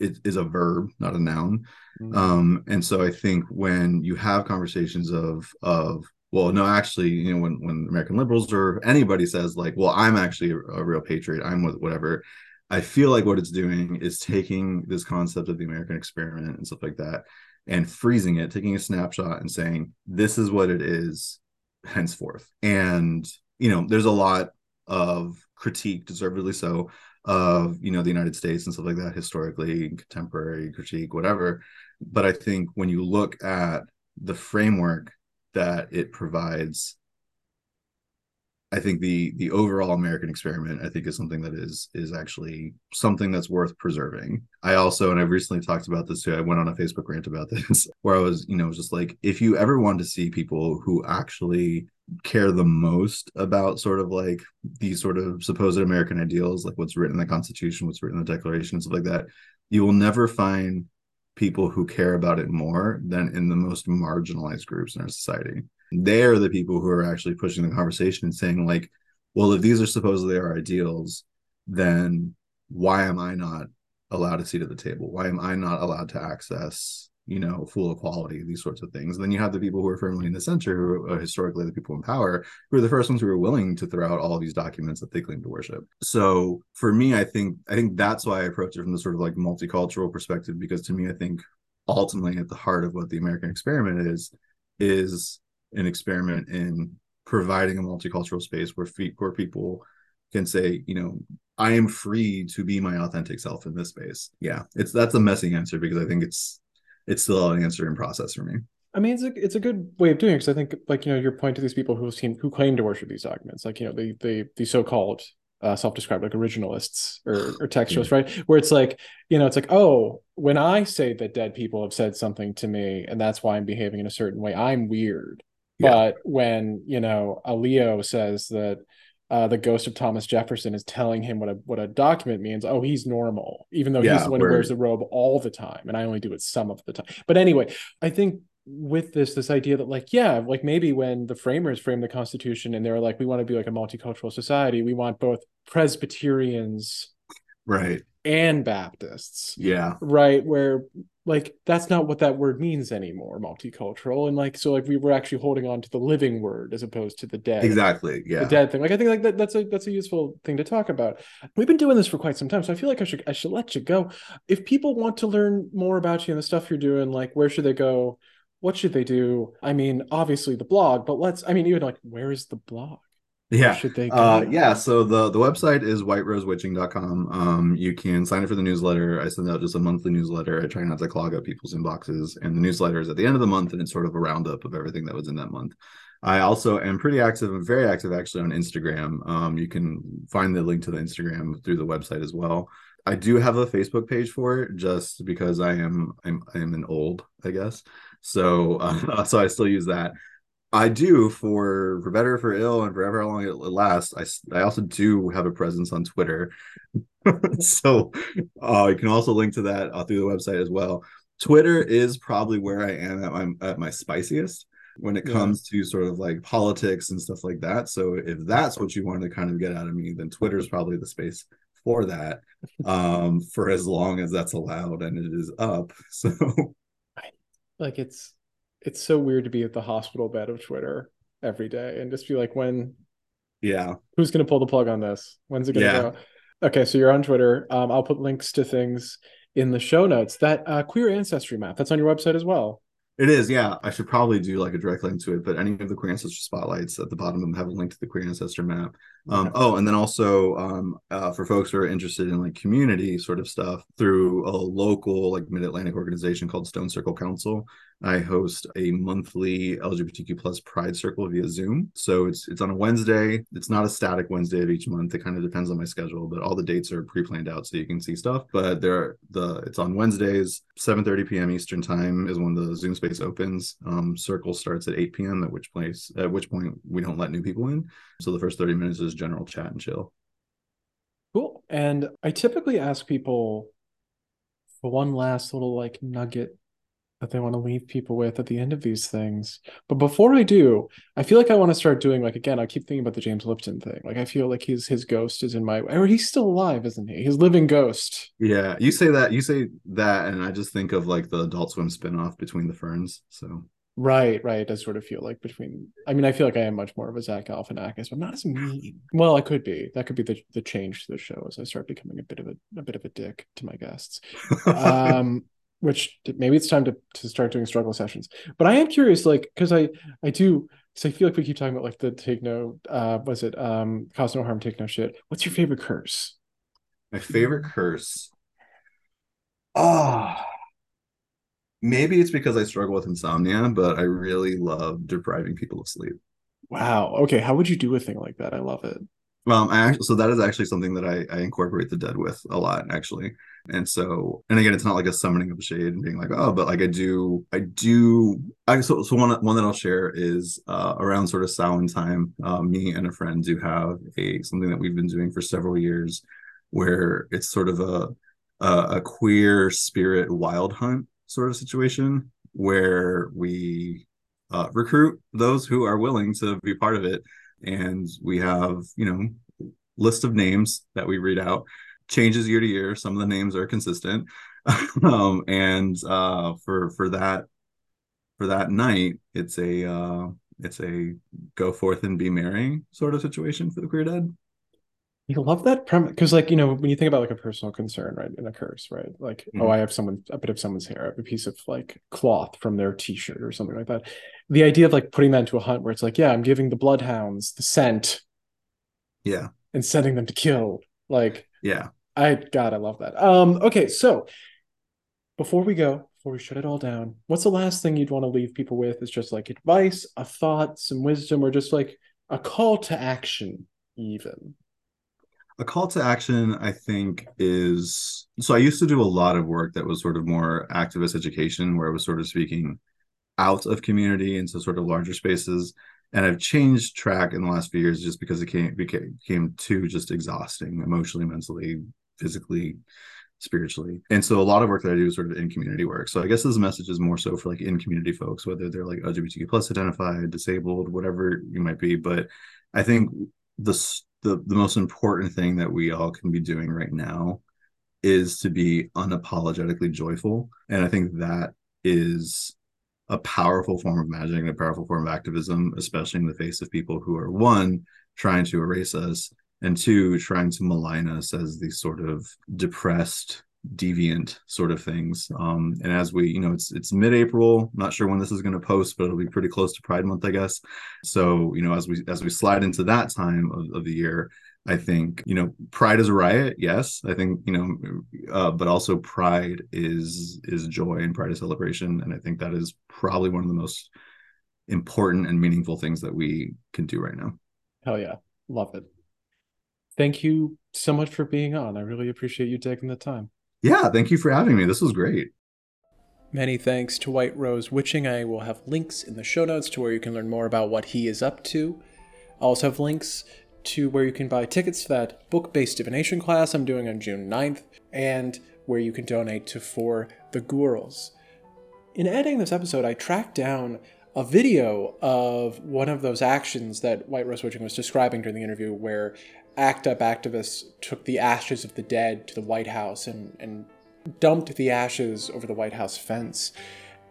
it is a verb not a noun mm-hmm. um and so i think when you have conversations of of well no actually you know when when american liberals or anybody says like well i'm actually a, a real patriot i'm with whatever i feel like what it's doing is taking this concept of the american experiment and stuff like that and freezing it taking a snapshot and saying this is what it is henceforth and you know there's a lot of critique deservedly so of you know the united states and stuff like that historically contemporary critique whatever but i think when you look at the framework that it provides I think the the overall American experiment, I think, is something that is is actually something that's worth preserving. I also, and I've recently talked about this too. I went on a Facebook rant about this, where I was, you know, just like, if you ever want to see people who actually care the most about sort of like these sort of supposed American ideals, like what's written in the Constitution, what's written in the Declaration, and stuff like that, you will never find people who care about it more than in the most marginalized groups in our society. They're the people who are actually pushing the conversation and saying, like, well, if these are supposedly our ideals, then why am I not allowed a seat at the table? Why am I not allowed to access you know, full equality, these sorts of things. And then you have the people who are firmly in the center, who are historically the people in power, who are the first ones who are willing to throw out all these documents that they claim to worship. So for me, I think I think that's why I approach it from the sort of like multicultural perspective, because to me, I think ultimately at the heart of what the American experiment is, is an experiment in providing a multicultural space where where people can say, you know, I am free to be my authentic self in this space. Yeah, it's that's a messy answer because I think it's it's still an answering process for me. I mean, it's a it's a good way of doing it because I think, like you know, your point to these people who seem who claim to worship these documents, like you know, the the the so called uh, self-described like originalists or, or textualists, right? Where it's like, you know, it's like, oh, when I say that dead people have said something to me, and that's why I'm behaving in a certain way, I'm weird. Yeah. But when you know Alito says that uh, the ghost of Thomas Jefferson is telling him what a what a document means. Oh, he's normal, even though yeah, he's the one who wears the robe all the time, and I only do it some of the time. But anyway, I think with this this idea that like yeah like maybe when the framers framed the constitution and they were like we want to be like a multicultural society we want both presbyterians right and Baptists. Yeah. Right. Where like that's not what that word means anymore, multicultural. And like so like we were actually holding on to the living word as opposed to the dead. Exactly. Yeah. The dead thing. Like I think like that, that's a that's a useful thing to talk about. We've been doing this for quite some time. So I feel like I should I should let you go. If people want to learn more about you and the stuff you're doing, like where should they go? What should they do? I mean, obviously the blog, but let's I mean even like where is the blog? Yeah. should they uh yeah so the the website is whiterosewitching.com um you can sign up for the newsletter. I send out just a monthly newsletter. I try not to clog up people's inboxes and the newsletter is at the end of the month and it's sort of a roundup of everything that was in that month. I also am pretty active and very active actually on instagram. Um you can find the link to the instagram through the website as well. I do have a facebook page for it just because i am i'm i'm an old i guess. So uh, so i still use that I do for for better for ill and forever how long it lasts. I I also do have a presence on Twitter, so uh, you can also link to that uh, through the website as well. Twitter is probably where I am at my at my spiciest when it comes yeah. to sort of like politics and stuff like that. So if that's what you want to kind of get out of me, then Twitter is probably the space for that um for as long as that's allowed and it is up. So like it's it's so weird to be at the hospital bed of Twitter every day and just be like, when, yeah, who's going to pull the plug on this? When's it going to yeah. go? Okay, so you're on Twitter. Um, I'll put links to things in the show notes. That uh, queer ancestry map that's on your website as well. It is, yeah. I should probably do like a direct link to it, but any of the queer ancestor spotlights at the bottom of them have a link to the queer ancestor map. Um, yeah. Oh, and then also um, uh, for folks who are interested in like community sort of stuff through a local like Mid Atlantic organization called Stone Circle Council. I host a monthly LGBTQ plus Pride Circle via Zoom. So it's it's on a Wednesday. It's not a static Wednesday of each month. It kind of depends on my schedule, but all the dates are pre-planned out so you can see stuff. But there the it's on Wednesdays, 7:30 p.m. Eastern time is when the Zoom space opens. Um, Circle starts at 8 p.m. at which place at which point we don't let new people in. So the first 30 minutes is general chat and chill. Cool. And I typically ask people for one last little like nugget that they want to leave people with at the end of these things. But before I do, I feel like I want to start doing like again, I keep thinking about the James Lipton thing. Like I feel like his his ghost is in my or he's still alive, isn't he? His living ghost. Yeah, you say that, you say that, and I just think of like the adult swim spinoff between the ferns. So Right, right. It does sort of feel like between. I mean, I feel like I am much more of a Zach Galifianakis, but not as mean. Well, I could be. That could be the the change to the show as I start becoming a bit of a a bit of a dick to my guests. um, which maybe it's time to to start doing struggle sessions. But I am curious, like, because I I do. So I feel like we keep talking about like the take no. Uh, was it um cause no harm, take no shit? What's your favorite curse? My favorite curse. Ah. Oh maybe it's because I struggle with insomnia, but I really love depriving people of sleep. Wow. Okay. How would you do a thing like that? I love it. Um, I actually, so that is actually something that I, I incorporate the dead with a lot, actually. And so, and again, it's not like a summoning of the shade and being like, oh, but like I do, I do. I so so one one that I'll share is uh, around sort of Samhain time. Uh, me and a friend do have a something that we've been doing for several years, where it's sort of a a, a queer spirit wild hunt sort of situation where we uh, recruit those who are willing to be part of it and we have you know list of names that we read out changes year to year some of the names are consistent um, and uh, for for that for that night it's a uh, it's a go forth and be merry sort of situation for the queer dead you love that premise because, like, you know, when you think about like a personal concern, right, in a curse, right? Like, oh, mm-hmm. oh, I have someone a bit of someone's hair, I have a piece of like cloth from their T-shirt or something like that. The idea of like putting that into a hunt where it's like, yeah, I'm giving the bloodhounds the scent, yeah, and sending them to kill. Like, yeah, I God, I love that. Um, okay, so before we go, before we shut it all down, what's the last thing you'd want to leave people with? Is just like advice, a thought, some wisdom, or just like a call to action, even a call to action i think is so i used to do a lot of work that was sort of more activist education where i was sort of speaking out of community into sort of larger spaces. And i've changed track in the last few years just because it came became, became too just exhausting emotionally mentally physically spiritually. And so a lot of work that i do is sort of in community work. So i guess this message is more so for like in community folks whether they're like lgbtq plus identified disabled whatever you might be. But i think the the the most important thing that we all can be doing right now is to be unapologetically joyful. And I think that is a powerful form of magic and a powerful form of activism, especially in the face of people who are one, trying to erase us, and two, trying to malign us as these sort of depressed, deviant sort of things. Um, and as we, you know, it's it's mid-April, not sure when this is going to post, but it'll be pretty close to Pride Month, I guess. So, you know, as we as we slide into that time of, of the year, I think you know pride is a riot. Yes, I think you know, uh, but also pride is is joy and pride is celebration, and I think that is probably one of the most important and meaningful things that we can do right now. Hell yeah, love it. Thank you so much for being on. I really appreciate you taking the time. Yeah, thank you for having me. This was great. Many thanks to White Rose Witching. I will have links in the show notes to where you can learn more about what he is up to. I also have links to where you can buy tickets to that book based divination class I'm doing on June 9th, and where you can donate to For the Gworls. In editing this episode, I tracked down a video of one of those actions that White Rose Witching was describing during the interview, where ACT UP activists took the ashes of the dead to the White House and, and dumped the ashes over the White House fence.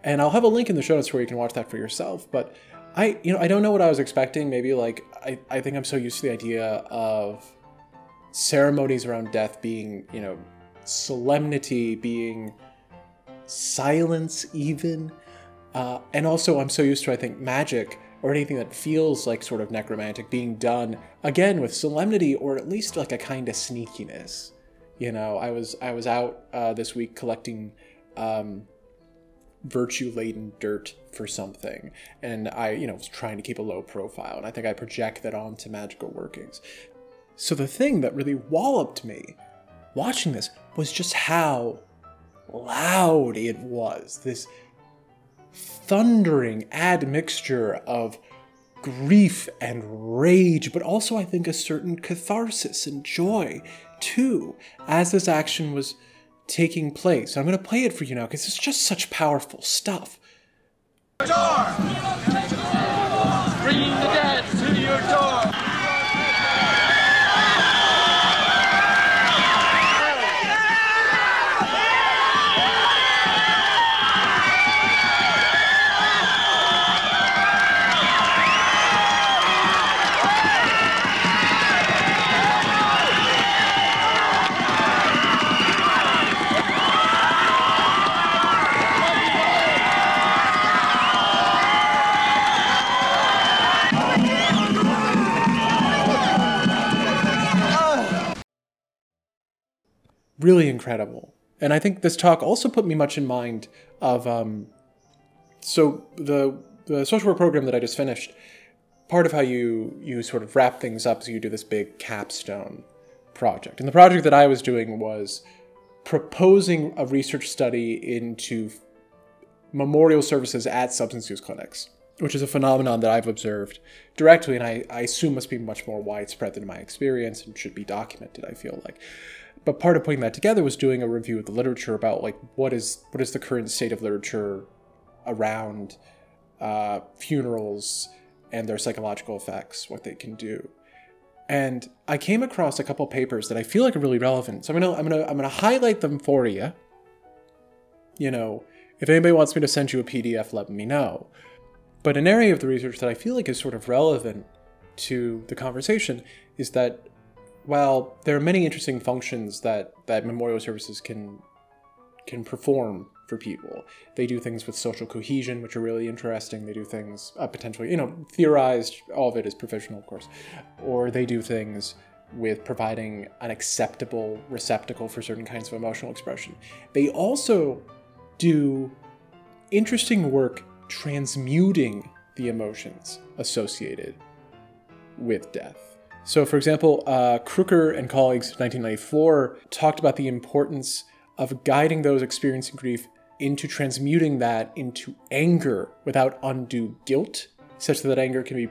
And I'll have a link in the show notes where you can watch that for yourself. But I, you know, I don't know what I was expecting. Maybe like I, I think I'm so used to the idea of ceremonies around death being, you know, solemnity, being silence, even. Uh, and also, I'm so used to, I think, magic or anything that feels like sort of necromantic being done again with solemnity or at least like a kind of sneakiness. You know, I was I was out uh, this week collecting um, virtue laden dirt for something, and I you know was trying to keep a low profile, and I think I project that onto magical workings. So the thing that really walloped me watching this was just how loud it was. This thundering admixture of grief and rage, but also I think a certain catharsis and joy too, as this action was taking place. I'm going to play it for you now because it's just such powerful stuff. Bringing the dead really incredible. And I think this talk also put me much in mind of um, so the the social work program that I just finished. Part of how you you sort of wrap things up is you do this big capstone project, and the project that I was doing was proposing a research study into memorial services at substance use clinics, which is a phenomenon that I've observed directly, and I, I assume must be much more widespread than my experience and should be documented. I feel like but part of putting that together was doing a review of the literature about like what is what is the current state of literature around uh, funerals and their psychological effects, what they can do. And I came across a couple papers that I feel like are really relevant. So I'm gonna I'm gonna I'm gonna highlight them for you. You know, if anybody wants me to send you a PDF, let me know. But an area of the research that I feel like is sort of relevant to the conversation is that while there are many interesting functions that that memorial services can can perform for people. They do things with social cohesion, which are really interesting. They do things uh, potentially, you know, theorized. All of it is professional, of course, or they do things with providing an acceptable receptacle for certain kinds of emotional expression. They also do interesting work transmuting the emotions associated with death. So, for example, uh, Crooker and colleagues, 1994, talked about the importance of guiding those experiencing grief into transmuting that into anger without undue guilt, such that anger can be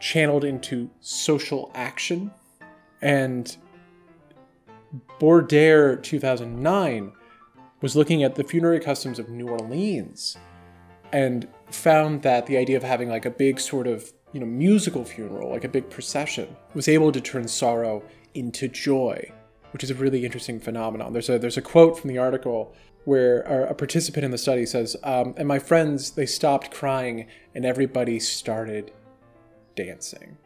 channeled into social action. And Bordere, 2009, was looking at the funerary customs of New Orleans and found that the idea of having like a big sort of you know, musical funeral, like a big procession, was able to turn sorrow into joy which is a really interesting phenomenon. There's a there's a quote from the article where a, participant in the study says, um, "And my friends, they stopped crying, and everybody started dancing."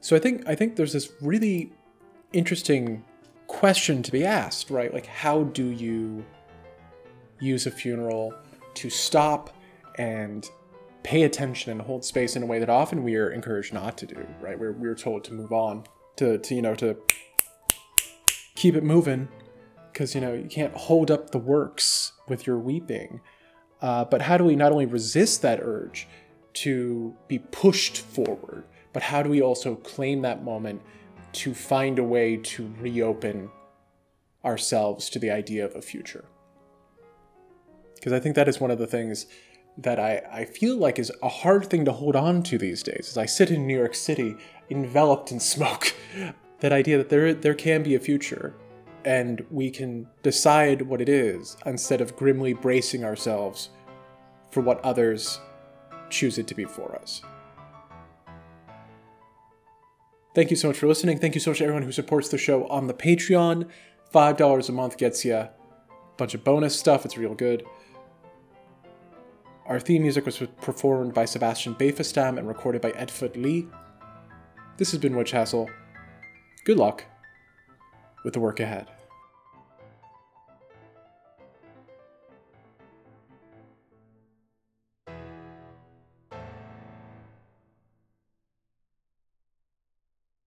So I think I think there's this really interesting question to be asked, right? Like, how do you use a funeral to stop and pay attention and hold space in a way that often we are encouraged not to do, right? We're, we're told to move on, to, to you know, to keep it moving, because, you know, you can't hold up the works with your weeping. Uh, but how do we not only resist that urge to be pushed forward, but how do we also claim that moment to find a way to reopen ourselves to the idea of a future? Because I think that is one of the things that I, I feel like is a hard thing to hold on to these days. As I sit in New York City, enveloped in smoke, that idea that there there can be a future, and we can decide what it is instead of grimly bracing ourselves for what others choose it to be for us. Thank you so much for listening. Thank you so much to everyone who supports the show on the Patreon. $5 a month gets you a bunch of bonus stuff. It's real good. Our theme music was performed by Sebastian Bafestam and recorded by Edfoot Lee. This has been Witch Hassle. Good luck with the work ahead.